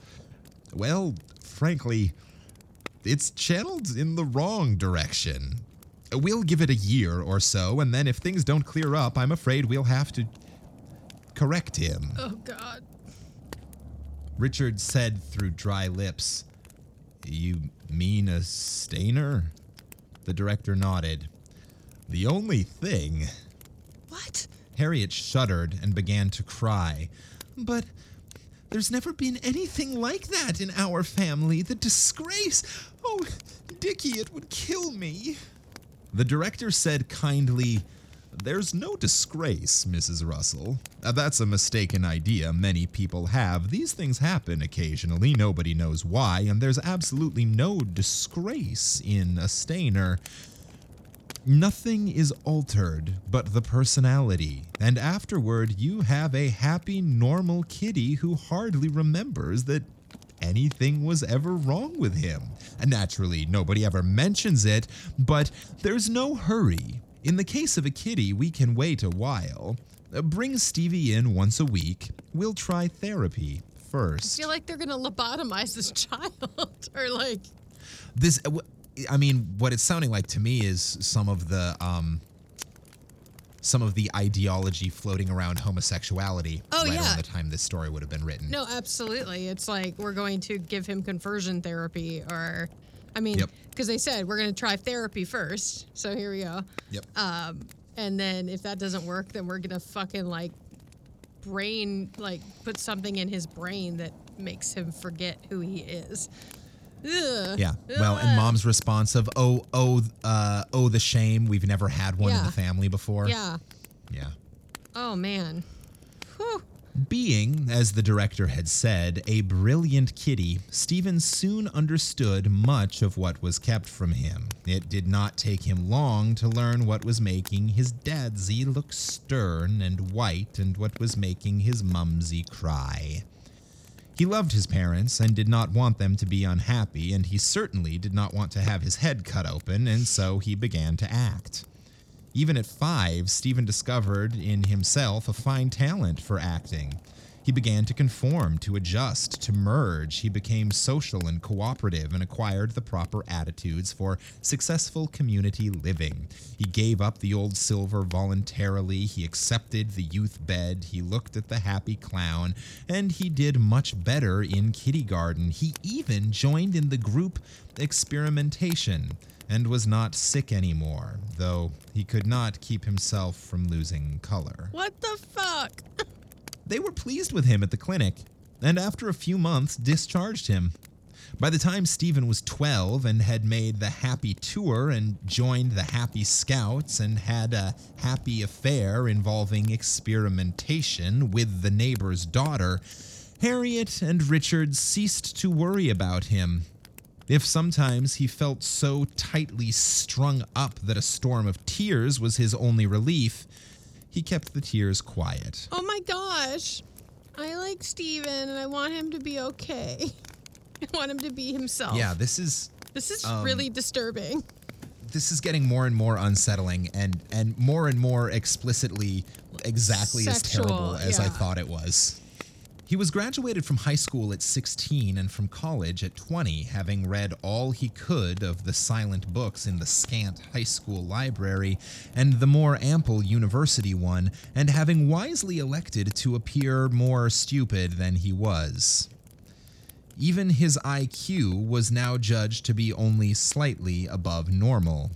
well, frankly, it's channeled in the wrong direction. We'll give it a year or so, and then if things don't clear up, I'm afraid we'll have to correct him. oh God. Richard said through dry lips, You mean a stainer? The director nodded. The only thing. What? Harriet shuddered and began to cry. But there's never been anything like that in our family. The disgrace. Oh, Dickie, it would kill me. The director said kindly, There's no disgrace, Mrs. Russell. Uh, that's a mistaken idea many people have. These things happen occasionally, nobody knows why, and there's absolutely no disgrace in a stainer. Nothing is altered but the personality, and afterward you have a happy, normal kitty who hardly remembers that anything was ever wrong with him. And naturally, nobody ever mentions it, but there's no hurry. In the case of a kitty, we can wait a while. Uh, Bring Stevie in once a week. We'll try therapy first. I feel like they're gonna lobotomize this child, or like, this uh, i mean what it's sounding like to me is some of the um some of the ideology floating around homosexuality Oh, right yeah. around the time this story would have been written no, absolutely. It's like we're going to give him conversion therapy, or, I mean, Yep. because they said we're gonna try therapy first. So here we go. yep Um, and then if that doesn't work, then we're gonna fucking like brain like put something in his brain that makes him forget who he is. Ugh. yeah well and mom's response of oh oh uh oh the shame we've never had one in Yeah. the family before Yeah. yeah Oh man. Whew. Being, as the director had said, a brilliant kitty, Stephen soon understood much of what was kept from him. It did not take him long to learn what was making his dadsy look stern and white and what was making his mumsy cry. He loved his parents and did not want them to be unhappy, and he certainly did not want to have his head cut open, and so he began to act. Even at five, Stephen discovered in himself a fine talent for acting. He began to conform, to adjust, to merge. He became social and cooperative and acquired the proper attitudes for successful community living. He gave up the old silver voluntarily. He accepted the youth bed. He looked at the happy clown, and he did much better in kitty garden. He even joined in the group experimentation and was not sick anymore, though he could not keep himself from losing color. What the fuck? They were pleased with him at the clinic, and after a few months discharged him. By the time Stephen was 12 and had made the Happy Tour and joined the Happy Scouts and had a happy affair involving experimentation with the neighbor's daughter, Harriet and Richard ceased to worry about him. If sometimes he felt so tightly strung up that a storm of tears was his only relief, he kept the tears quiet. Oh my gosh. I like Steven and I want him to be okay. I want him to be himself. Yeah, this is This is um, really disturbing. this is getting more and more unsettling and and more and more explicitly exactly as terrible as I thought it was. He was graduated from high school at 16 and from college at 20, having read all he could of the silent books in the scant high school library and the more ample university one, and having wisely elected to appear more stupid than he was. Even his IQ was now judged to be only slightly above normal.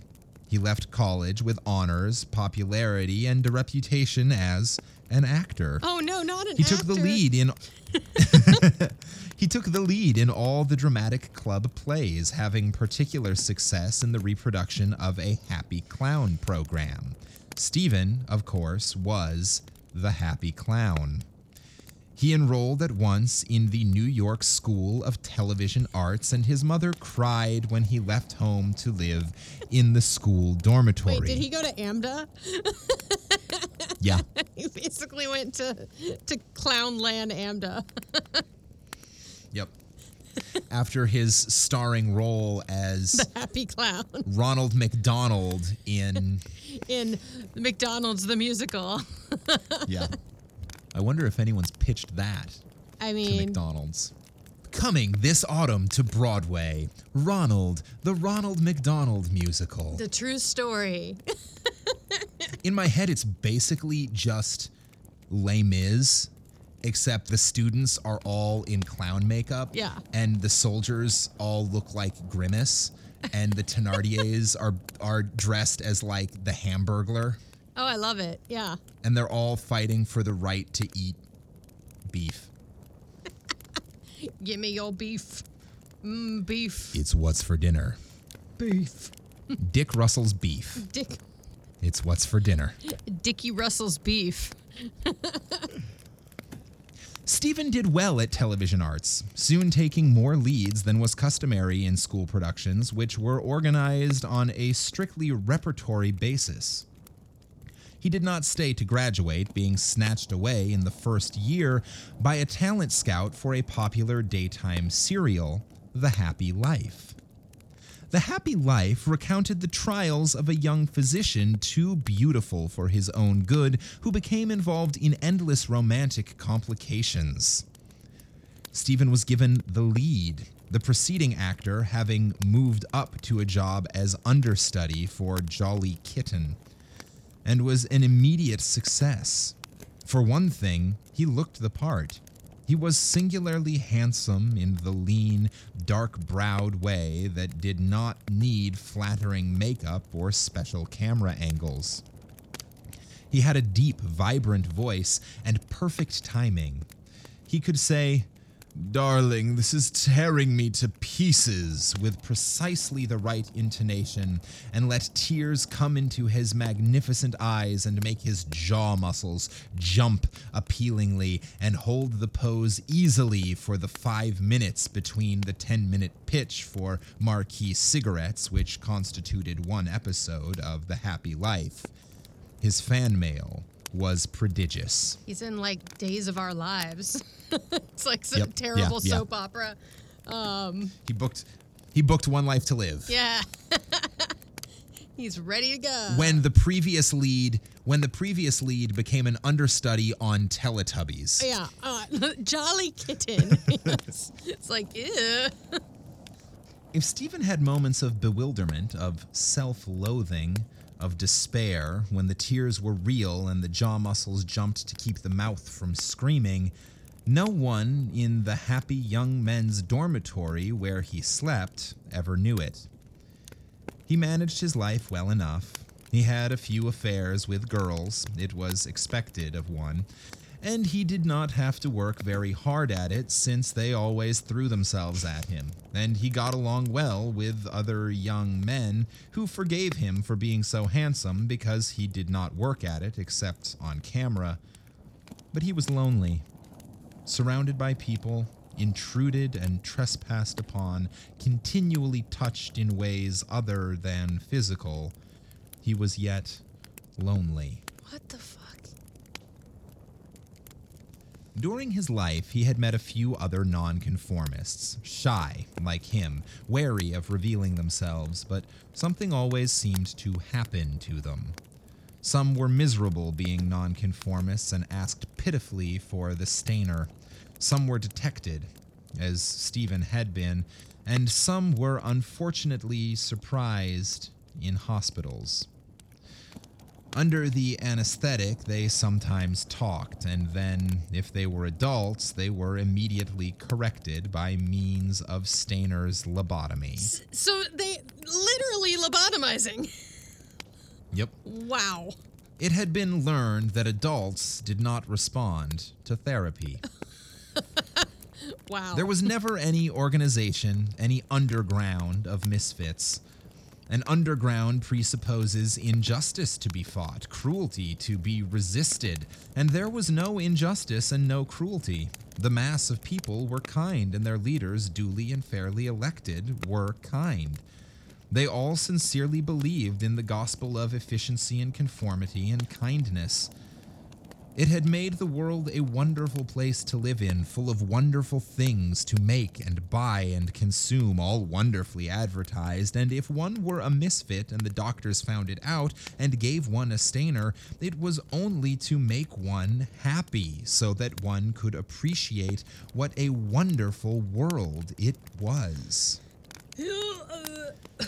He left college with honors, popularity, and a reputation as an actor. Oh no, not an actor. He took the lead in He took the lead in all the dramatic club plays, having particular success in the reproduction of a Happy Clown program. Stephen, of course, was the Happy Clown. He enrolled at once in the New York School of Television Arts, and his mother cried when he left home to live in the school dormitory. Wait, did he go to AMDA? Yeah. he basically went to to Clownland AMDA. Yep. After his starring role as the Happy Clown Ronald McDonald in in McDonald's the musical. yeah. I wonder if anyone's pitched that I mean, to McDonald's. Coming this autumn to Broadway, Ronald, the Ronald McDonald musical. the true story. In my head, it's basically just Les Mis, except the students are all in clown makeup. Yeah. And the soldiers all look like Grimace, and the Thenardiers are are dressed as like the Hamburglar, Oh, I love it. Yeah. and they're all fighting for the right to eat beef. Give me your beef. Mm, beef. It's what's for dinner. Beef. Dick Russell's beef. Dick. It's what's for dinner. Dickie Russell's beef. Stephen did well at television arts, soon taking more leads than was customary in school productions, which were organized on a strictly repertory basis. He did not stay to graduate, being snatched away in the first year by a talent scout for a popular daytime serial, The Happy Life. The Happy Life recounted the trials of a young physician too beautiful for his own good who became involved in endless romantic complications. Stephen was given the lead, the preceding actor having moved up to a job as understudy for Jolly Kitten, and was an immediate success. For one thing, he looked the part. He was singularly handsome in the lean, dark browed way that did not need flattering makeup or special camera angles. He had a deep, vibrant voice and perfect timing. He could say, Darling, this is tearing me to pieces, with precisely the right intonation, and let tears come into his magnificent eyes and make his jaw muscles jump appealingly, and hold the pose easily for the five minutes between the 10 minute pitch for Marquis cigarettes, which constituted one episode of The Happy Life. His fan mail was prodigious. He's in like Days of Our Lives. it's like some Yep. Terrible yeah. soap opera. Um, He booked he booked One Life to Live. yeah. He's ready to go. when the previous lead when the previous lead became an understudy on Teletubbies. yeah, uh, Jolly Kitten. it's, it's like, ew. If Stephen had moments of bewilderment, of self-loathing, of despair when the tears were real and the jaw muscles jumped to keep the mouth from screaming, no one in the happy young men's dormitory where he slept ever knew it. He managed his life well enough. He had a few affairs with girls, it was expected of one, and he did not have to work very hard at it since they always threw themselves at him. And he got along well with other young men who forgave him for being so handsome because he did not work at it except on camera. But he was lonely surrounded by people, intruded and trespassed upon, continually touched in ways other than physical, he was yet lonely. What the fuck? During his life, he had met a few other nonconformists, shy, like him, wary of revealing themselves, but something always seemed to happen to them. Some were miserable being nonconformists and asked pitifully for the stainer. Some were detected, as Stephen had been, and some were unfortunately surprised in hospitals. Under the anesthetic, they sometimes talked, and then, if they were adults, they were immediately corrected by means of Stainer's lobotomy. So they literally lobotomizing. Yep. Wow. It had been learned that adults did not respond to therapy. Wow. There was never any organization, any underground of misfits. An underground presupposes injustice to be fought, cruelty to be resisted, and there was no injustice and no cruelty. The mass of people were kind, and their leaders, duly and fairly elected, were kind. They all sincerely believed in the gospel of efficiency and conformity and kindness. It had made the world a wonderful place to live in, full of wonderful things to make and buy and consume, all wonderfully advertised. And if one were a misfit and the doctors found it out and gave one a stainer, it was only to make one happy, so that one could appreciate what a wonderful world it was. Uh,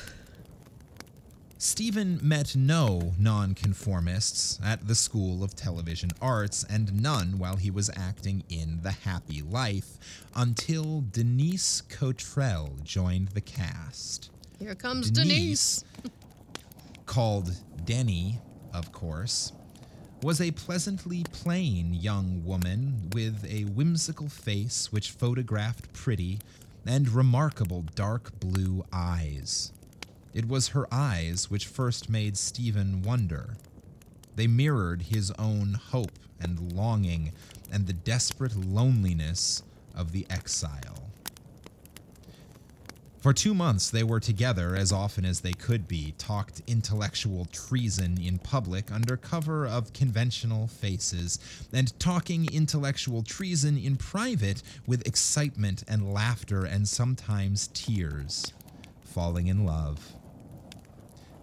Stephen met no nonconformists at the School of Television Arts and none while he was acting in The Happy Life until Denise Cottrell joined the cast. Here comes Denise. called Denny, of course, was a pleasantly plain young woman with a whimsical face which photographed pretty, and remarkable dark blue eyes. It was her eyes which first made Stephen wonder. They mirrored his own hope and longing and the desperate loneliness of the exile. For two months, they were together as often as they could be, talked intellectual treason in public under cover of conventional faces, and talking intellectual treason in private with excitement and laughter and sometimes tears, falling in love.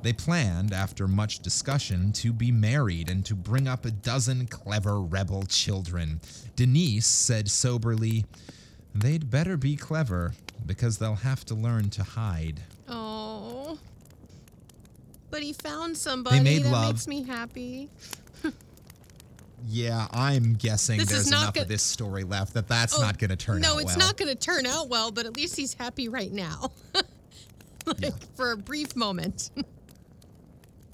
They planned, after much discussion, to be married and to bring up a dozen clever rebel children. Denise said soberly, They'd better be clever, because they'll have to learn to hide. Oh. But he found somebody made that love. makes me happy. Yeah, I'm guessing This there's enough go- of this story left that that's Oh, not going to turn no, out well. No, it's not going to turn out well, but at least he's happy right now. like Yeah. for a brief moment.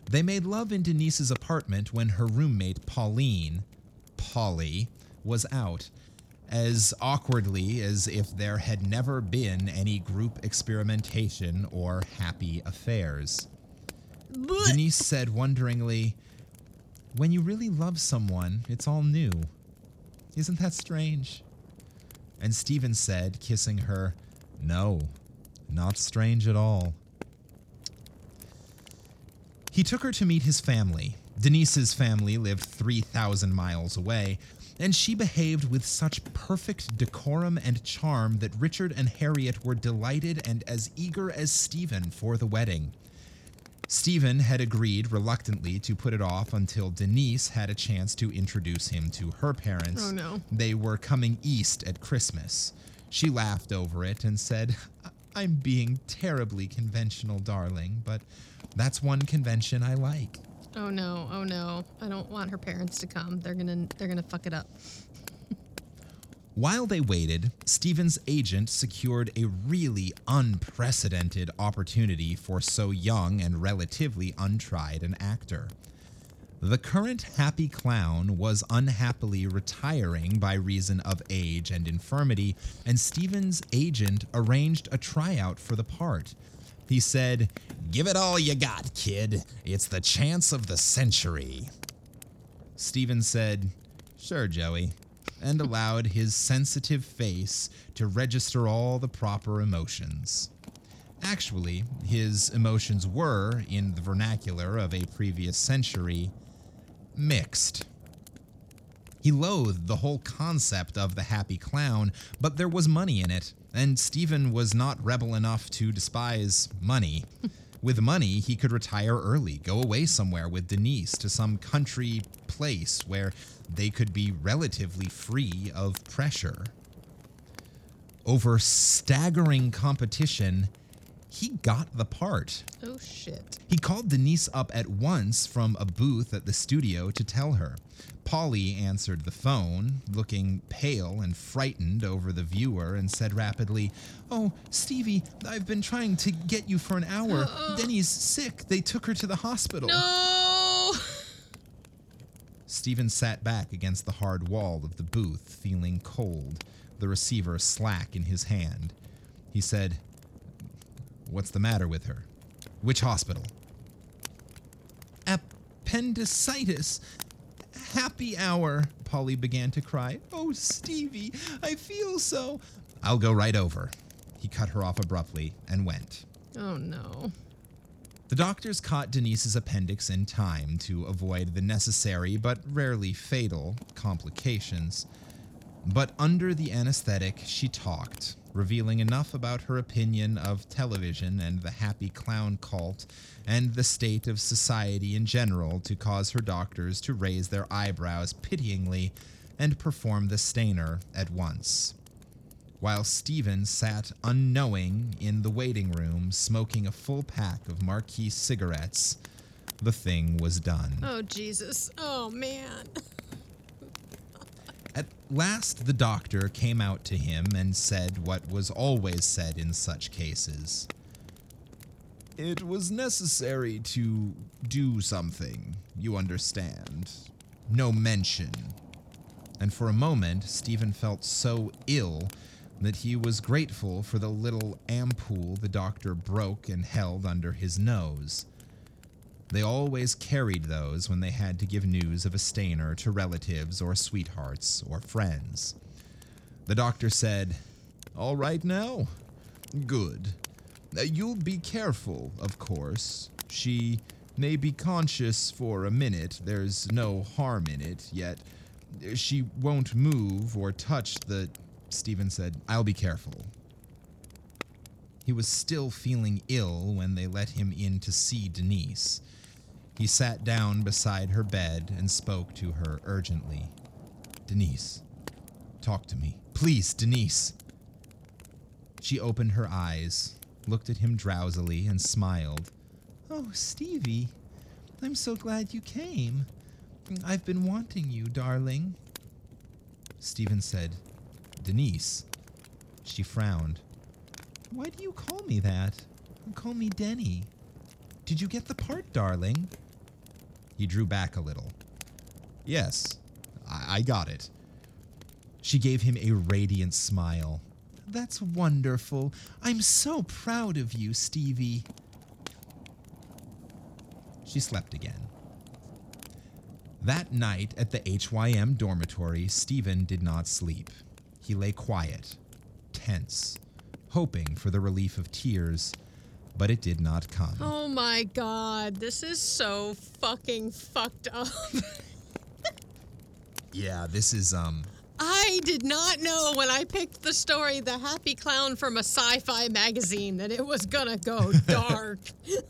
They made love in Denise's apartment when her roommate Pauline, Polly, was out, as awkwardly as if there had never been any group experimentation or happy affairs. Denise said wonderingly, When you really love someone, it's all new. Isn't that strange? And Stephen said, kissing her, No, not strange at all. He took her to meet his family. Denise's family lived 3,000 miles away, and she behaved with such perfect decorum and charm that Richard and Harriet were delighted and as eager as Stephen for the wedding. Stephen had agreed reluctantly to put it off until Denise had a chance to introduce him to her parents. Oh, no. They were coming east at Christmas. She laughed over it and said, "I- I'm being terribly conventional, darling, but that's one convention I like. oh no, oh no. I don't want her parents to come. They're to they're to fuck it up. While they waited, Stephen's agent secured a really unprecedented opportunity for so young and relatively untried an actor. The current happy clown was unhappily retiring by reason of age and infirmity, and Stephen's agent arranged a tryout for the part. He said, Give it all you got, kid. It's the chance of the century. Stephen said, Sure, Joey, and allowed his sensitive face to register all the proper emotions. Actually, his emotions were, in the vernacular of a previous century, mixed. He loathed the whole concept of the happy clown, but there was money in it, and Stephen was not rebel enough to despise money. With money, he could retire early, go away somewhere with Denise to some country place where they could be relatively free of pressure. Over staggering competition, he got the part. Oh shit. He called Denise up at once from a booth at the studio to tell her. Polly answered the phone, looking pale and frightened over the viewer, and said rapidly, Oh, Stevie, I've been trying to get you for an hour. Denny's sick. They took her to the hospital. No. Stephen sat back against the hard wall of the booth, feeling cold, the receiver slack in his hand. He said, What's the matter with her? Which hospital? Appendicitis. Happy hour, Polly began to cry. Oh, Stevie, I feel so. I'll go right over. He cut her off abruptly and went. Oh no. The doctors caught Denise's appendix in time to avoid the necessary but rarely fatal complications. But under the anesthetic, she talked, revealing enough about her opinion of television and the happy clown cult and the state of society in general to cause her doctors to raise their eyebrows pityingly and perform the stainer at once while Stephen sat unknowing in the waiting room smoking a full pack of Marquis cigarettes, the thing was done. Oh Jesus. Oh man. At last, the doctor came out to him and said what was always said in such cases. It was necessary to do something, you understand. No mention. And for a moment, Stephen felt so ill that he was grateful for the little ampoule the doctor broke and held under his nose. They always carried those when they had to give news of a stainer to relatives or sweethearts or friends. The doctor said, All right now? Good. Uh, You'll be careful, of course. She may be conscious for a minute, there's no harm in it, yet she won't move or touch the. Stephen said, I'll be careful. He was still feeling ill when they let him in to see Denise. He sat down beside her bed and spoke to her urgently. Denise, talk to me. Please, Denise. She opened her eyes, looked at him drowsily, and smiled. Oh, Stevie, I'm so glad you came. I've been wanting you, darling. Stephen said, Denise. She frowned. Why do you call me that? Call me Denny. Did you get the part, darling? He drew back a little. Yes, I, I got it. She gave him a radiant smile. That's wonderful. I'm so proud of you, Stevie. She slept again. That night at the HYM dormitory, Stephen did not sleep. He lay quiet, tense, hoping for the relief of tears, but it did not come. Oh my god, this is so fucking fucked up. Yeah, this is um I did not know when I picked the story The Happy Clown from a sci fi magazine that it was gonna go dark.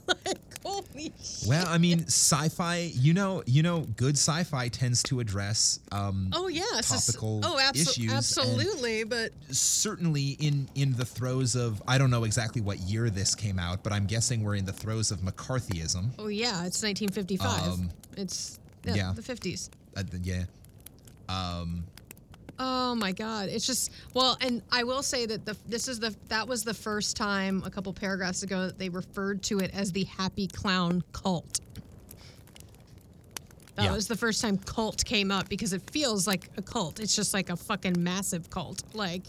like, holy shit. well, I mean, sci-fi, you know, you know, good sci-fi tends to address um Oh, yeah. topical oh, abso- issues absolutely. But certainly in in the throes of I don't know exactly what year this came out, but I'm guessing we're in the throes of McCarthyism. oh, yeah, it's 1955. Um, it's yeah, yeah. the 50s. Uh, yeah. Um Oh my God! It's just well, and I will say that the this is the that was the first time a couple paragraphs ago that they referred to it as the Happy Clown Cult. That Yeah. was the first time cult came up because it feels like a cult. It's just like a fucking massive cult. Like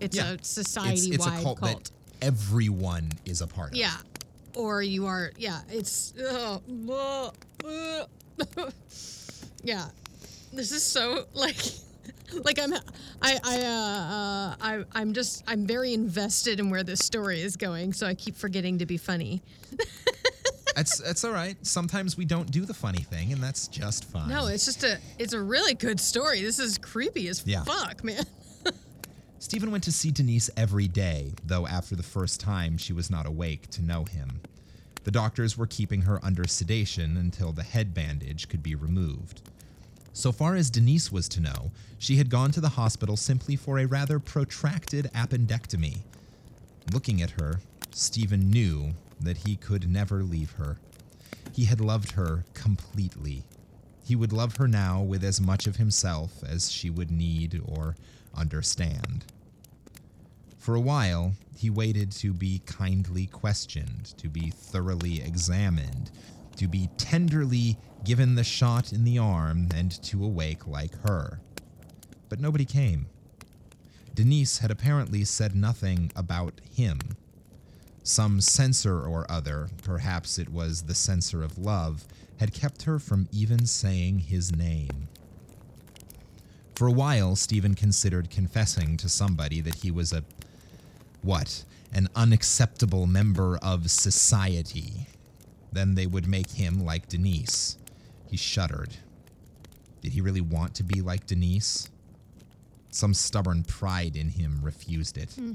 it's yeah. a society it's wide a cult, that everyone is a part of. yeah. Or you are, yeah, it's, uh, uh, uh, yeah. This is so, like, like I'm, I, I, uh, uh, I, I'm just, I'm very invested in where this story is going, so I keep forgetting to be funny. That's that's all right. Sometimes we don't do the funny thing, and that's just fine. No, it's just a, it's a really good story. This is creepy as Yeah. fuck, man. Stephen went to see Denise every day, though after the first time she was not awake to know him. The doctors were keeping her under sedation until the head bandage could be removed. So far as Denise was to know, she had gone to the hospital simply for a rather protracted appendectomy. Looking at her, Stephen knew that he could never leave her. He had loved her completely. He would love her now with as much of himself as she would need or understand. For a while, he waited to be kindly questioned, to be thoroughly examined, to be tenderly given the shot in the arm, and to awake like her. But nobody came. Denise had apparently said nothing about him. Some censor or other, perhaps it was the censor of love, had kept her from even saying his name. For a while, Stephen considered confessing to somebody that he was a. what? An unacceptable member of society. Then they would make him like Denise. He shuddered. Did he really want to be like Denise? Some stubborn pride in him refused it. Hmm.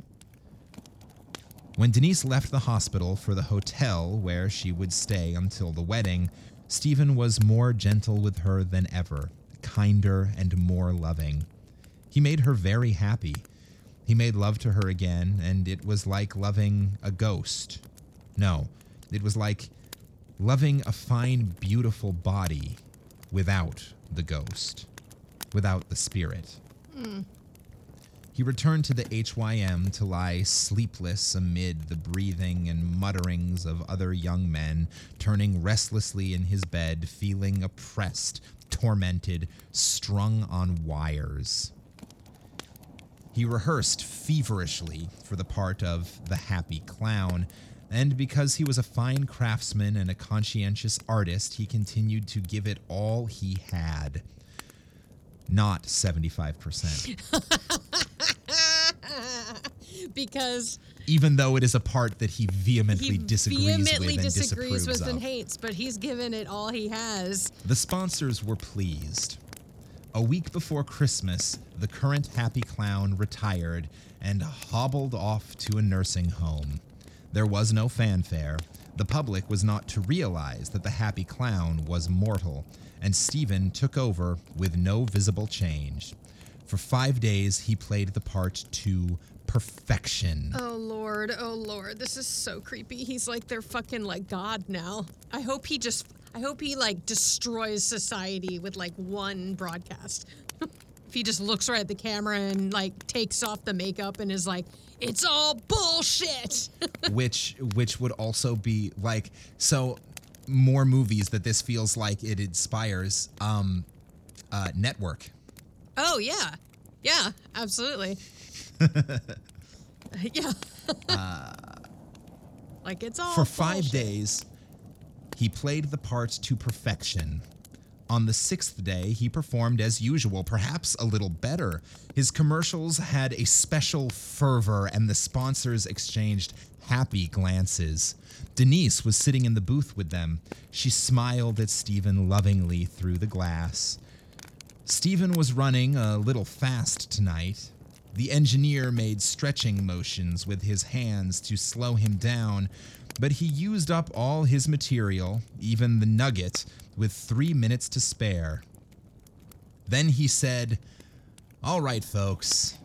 When Denise left the hospital for the hotel where she would stay until the wedding, Stephen was more gentle with her than ever, kinder and more loving. He made her very happy. He made love to her again, and it was like loving a ghost. No, it was like loving a fine, beautiful body without the ghost, without the spirit. Hmm. He returned to the HYM to lie sleepless amid the breathing and mutterings of other young men, turning restlessly in his bed, feeling oppressed, tormented, strung on wires. He rehearsed feverishly for the part of the happy clown, and because he was a fine craftsman and a conscientious artist, he continued to give it all he had. Not 75%. because even though it is a part that he vehemently he disagrees vehemently with and disagrees disapproves with of. and hates, but he's given it all he has. The sponsors were pleased. A week before Christmas, the current happy clown retired and hobbled off to a nursing home. There was no fanfare. The public was not to realize that the happy clown was mortal, and Stephen took over with no visible change. For five days, he played the part to perfection. Oh lord, oh lord, this is so creepy. He's like their fucking like god now. I hope he just I hope he like destroys society with like one broadcast. If he just looks right at the camera and like takes off the makeup and is like, "It's all bullshit." which which would also be like so more movies that this feels like it inspires um uh network oh yeah. Yeah, absolutely. yeah. like it's all for 5 days he played the part to perfection on the sixth day, he performed as usual, perhaps a little better. His commercials had a special fervor, and the sponsors exchanged happy glances. Denise was sitting in the booth with them. She smiled at Stephen lovingly through the glass. Stephen was running a little fast tonight. The engineer made stretching motions with his hands to slow him down, but he used up all his material, even the nugget, with three minutes to spare. Then he said, All right, folks,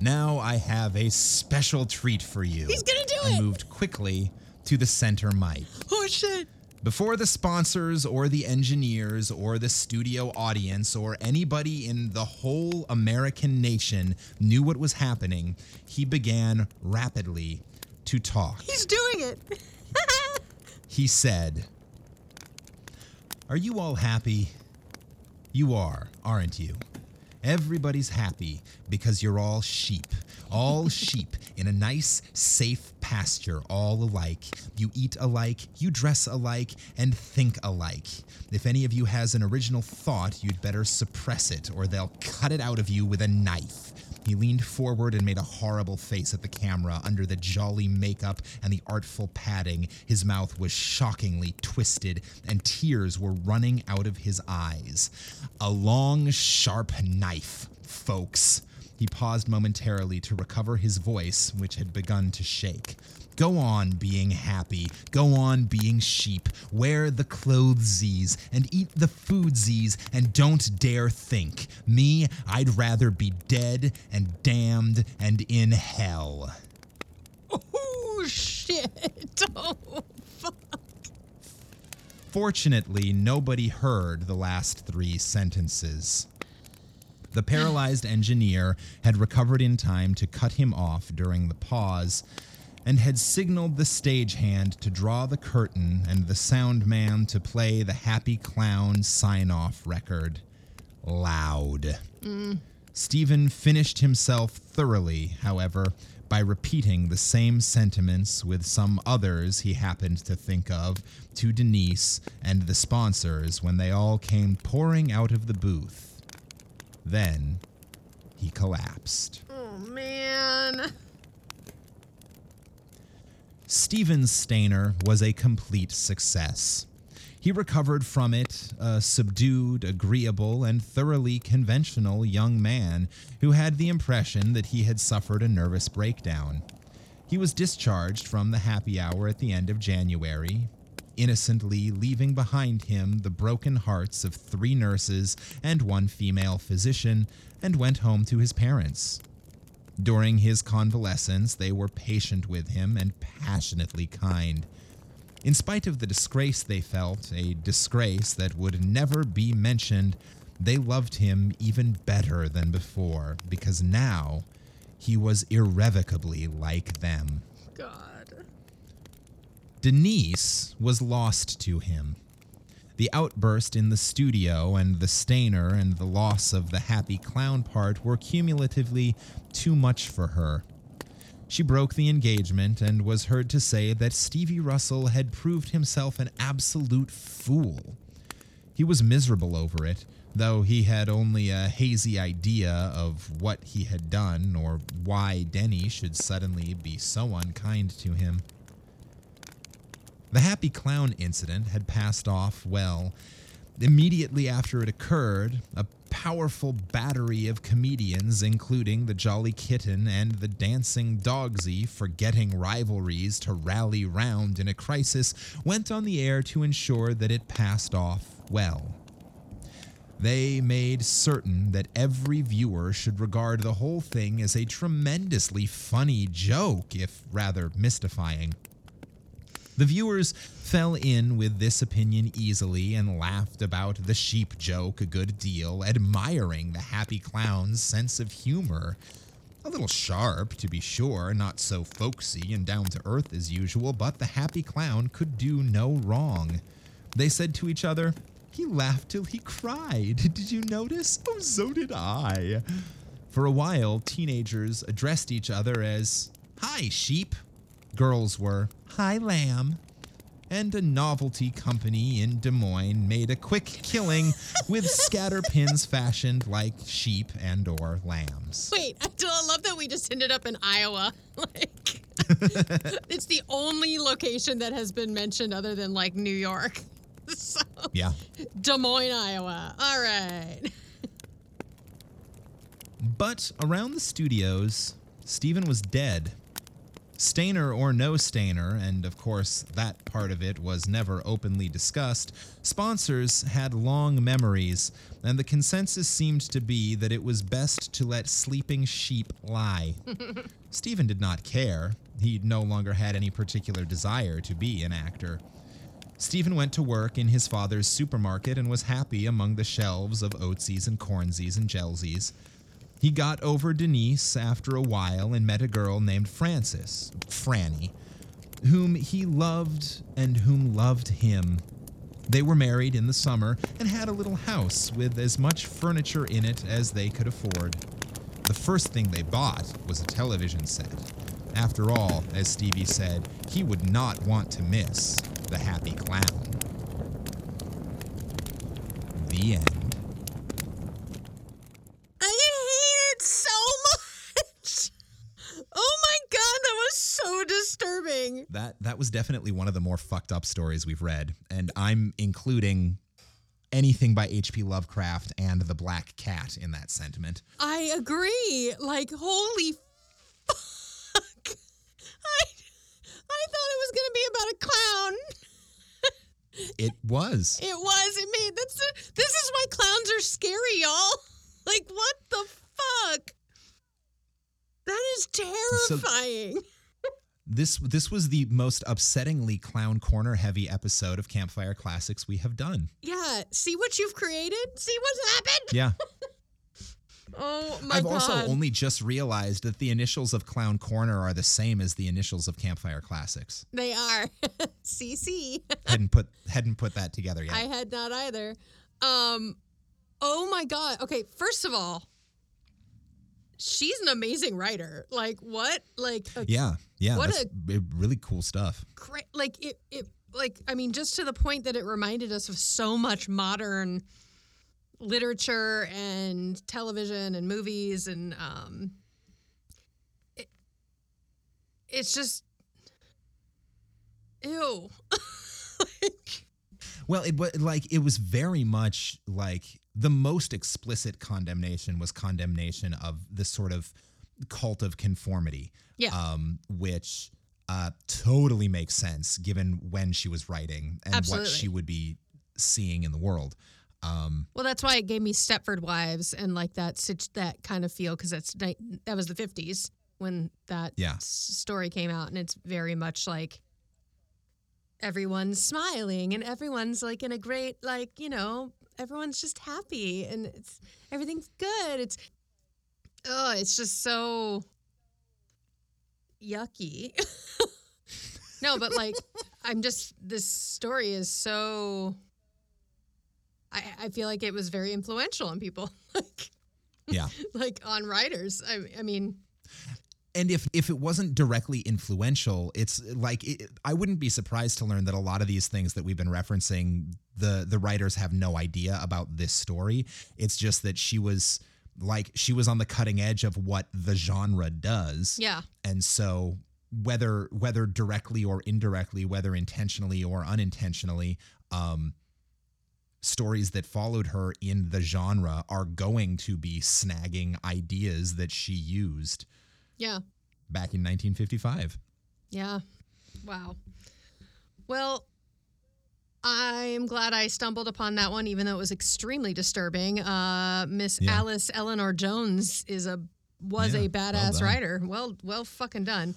now I have a special treat for you. He's gonna do and it! moved quickly to the center mic. Oh shit. Before the sponsors or the engineers or the studio audience or anybody in the whole American nation knew what was happening, he began rapidly to talk. He's doing it. He said, Are you all happy? You are, aren't you? Everybody's happy because you're all sheep. All sheep in a nice, safe pasture, all alike. You eat alike, you dress alike, and think alike. If any of you has an original thought, you'd better suppress it, or they'll cut it out of you with a knife. He leaned forward and made a horrible face at the camera under the jolly makeup and the artful padding. His mouth was shockingly twisted, and tears were running out of his eyes. A long, sharp knife, folks. He paused momentarily to recover his voice, which had begun to shake. Go on being happy. Go on being sheep. Wear the clothesies and eat the foodsies and don't dare think. Me, I'd rather be dead and damned and in hell. oh shit. Oh fuck. Fortunately, nobody heard the last three sentences. The paralyzed engineer had recovered in time to cut him off during the pause and had signaled the stagehand to draw the curtain and the sound man to play the Happy Clown sign off record. Loud. Stephen finished himself thoroughly, however, by repeating the same sentiments with some others he happened to think of to Denise and the sponsors when they all came pouring out of the booth. Then he collapsed. Oh man. Stephen Stainer was a complete success. He recovered from it a subdued, agreeable, and thoroughly conventional young man who had the impression that he had suffered a nervous breakdown. He was discharged from the happy hour at the end of January, innocently leaving behind him the broken hearts of three nurses and one female physician, and went home to his parents. During his convalescence, they were patient with him and passionately kind. In spite of the disgrace they felt, a disgrace that would never be mentioned, they loved him even better than before, because now he was irrevocably like them. God. Denise was lost to him. The outburst in the studio and the stainer and the loss of the happy clown part were cumulatively too much for her. She broke the engagement and was heard to say that Stevie Russell had proved himself an absolute fool. He was miserable over it, though he had only a hazy idea of what he had done or why Denny should suddenly be so unkind to him. The Happy Clown incident had passed off well. Immediately after it occurred, a powerful battery of comedians, including the Jolly Kitten and the Dancing Dogsy, forgetting rivalries to rally round in a crisis, went on the air to ensure that it passed off well. They made certain that every viewer should regard the whole thing as a tremendously funny joke, if rather mystifying. The viewers fell in with this opinion easily and laughed about the sheep joke a good deal, admiring the happy clown's sense of humor. A little sharp, to be sure, not so folksy and down to earth as usual, but the happy clown could do no wrong. They said to each other, He laughed till he cried. Did you notice? Oh, so did I. For a while, teenagers addressed each other as, Hi, sheep. Girls were, Hi, lamb. And a novelty company in Des Moines made a quick killing with scatter pins fashioned like sheep and or lambs. Wait, I do I love that we just ended up in Iowa. Like, it's the only location that has been mentioned other than like New York. So, Yeah. Des Moines, Iowa. All right. But around the studios, Stephen was dead. Stainer or no Stainer, and of course that part of it was never openly discussed, sponsors had long memories, and the consensus seemed to be that it was best to let sleeping sheep lie. Stephen did not care. He no longer had any particular desire to be an actor. Stephen went to work in his father's supermarket and was happy among the shelves of Oatsies and Cornsies and Gelsies. He got over Denise after a while and met a girl named Frances, Franny, whom he loved and whom loved him. They were married in the summer and had a little house with as much furniture in it as they could afford. The first thing they bought was a television set. After all, as Stevie said, he would not want to miss the happy clown. The end. It so much. Oh my god, that was so disturbing. That that was definitely one of the more fucked up stories we've read, and I'm including anything by H.P. Lovecraft and the Black Cat in that sentiment. I agree. Like, holy fuck. I, I thought it was going to be about a clown. It was. It was. It made that's the, this is why clowns are scary, y'all. Like, what the fuck? Terrifying. This this was the most upsettingly clown corner heavy episode of Campfire Classics we have done. yeah. See what you've created? See what's happened? Yeah. Oh my god. I've god. also only just realized that the initials of Clown Corner are the same as the initials of Campfire Classics. they are. CC. hadn't put hadn't put that together yet. I had not either. Um, oh my god. Okay, first of all, she's an amazing writer. Like what? Like a yeah, yeah. What a really cool stuff. cra- like it it like I mean just to the point that it reminded us of so much modern literature and television and movies and um it, it's just ew. like, Well, it was like it was very much like the most explicit condemnation was condemnation of this sort of cult of conformity. Yeah. Um, which uh, totally makes sense given when she was writing and Absolutely. what she would be seeing in the world. Um, Well, that's why it gave me Stepford Wives and like that that kind of feel because that's that was the fifties when that Yeah. s- story came out, and it's very much like everyone's smiling and everyone's like in a great like you know everyone's just happy and it's everything's good. It's oh, it's just so yucky. no, but like I'm just this story is so I, I feel like it was very influential on people, like Yeah. like on writers. I, I mean, and if if it wasn't directly influential it's like it, i wouldn't be surprised to learn that a lot of these things that we've been referencing the the writers have no idea about this story. It's just that she was like she was on the cutting edge of what the genre does. Yeah, and so whether whether directly or indirectly whether intentionally or unintentionally um stories that followed her in the genre are going to be snagging ideas that she used yeah, back in 1955. yeah. Wow. Well, I'm glad I stumbled upon that one, even though it was extremely disturbing. Uh, Miss Yeah. Alice Eleanor Jones is a was Yeah, a badass done. writer. Well, well, fucking done.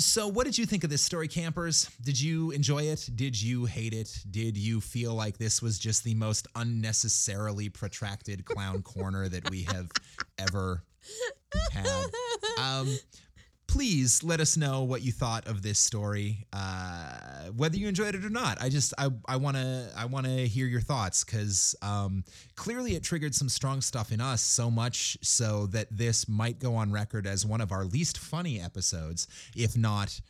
So, what did you think of this story, campers? Did you enjoy it? Did you hate it? Did you feel like this was just the most unnecessarily protracted clown corner that we have ever had? Um, please let us know what you thought of this story, uh, whether you enjoyed it or not. I just I I want to I want to hear your thoughts because um, clearly it triggered some strong stuff in us so much so that this might go on record as one of our least funny episodes, if not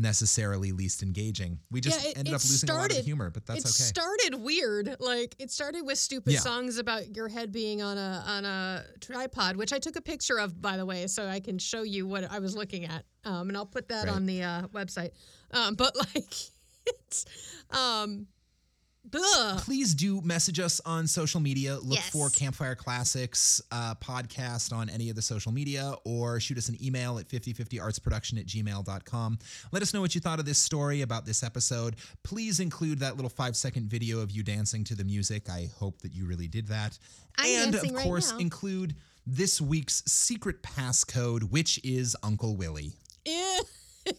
necessarily least engaging. We just Yeah, it- ended it up losing a lot of humor, but that's it okay. It started weird. Like it started with stupid Yeah. songs about your head being on a on a tripod, which I took a picture of, by the way, so I can show you what I was looking at. Um, and I'll put that Right. on the uh, website. Um, but like, it's um, ugh. please do message us on social media. Look Yes. for Campfire Classics uh, podcast on any of the social media or shoot us an email at 5050artsproduction at gmail.com. Let us know what you thought of this story about this episode. Please include that little five second video of you dancing to the music. I hope that you really did that. I'm and of course, now. include this week's secret passcode, which is Uncle Willie. Ew.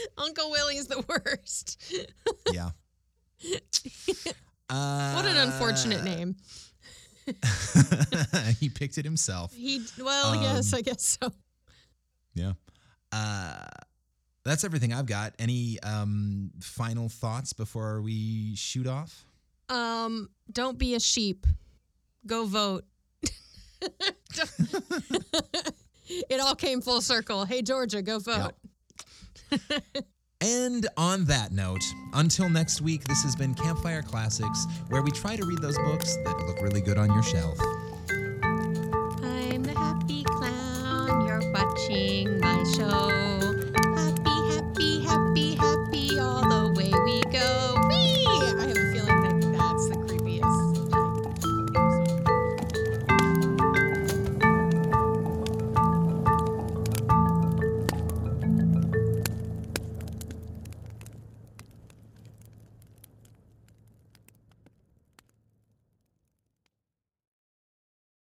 Uncle Willie's the worst. Yeah. uh, what an unfortunate name. he picked it himself. He well, yes, Um, I guess so. Yeah. Uh, that's everything I've got. Any um, final thoughts before we shoot off? Um, don't be a sheep. Go vote. it all came full circle. Hey Georgia, go vote. And on that note, until next week, this has been Campfire Classics, where we try to read those books that look really good on your shelf. I'm the happy clown. You're watching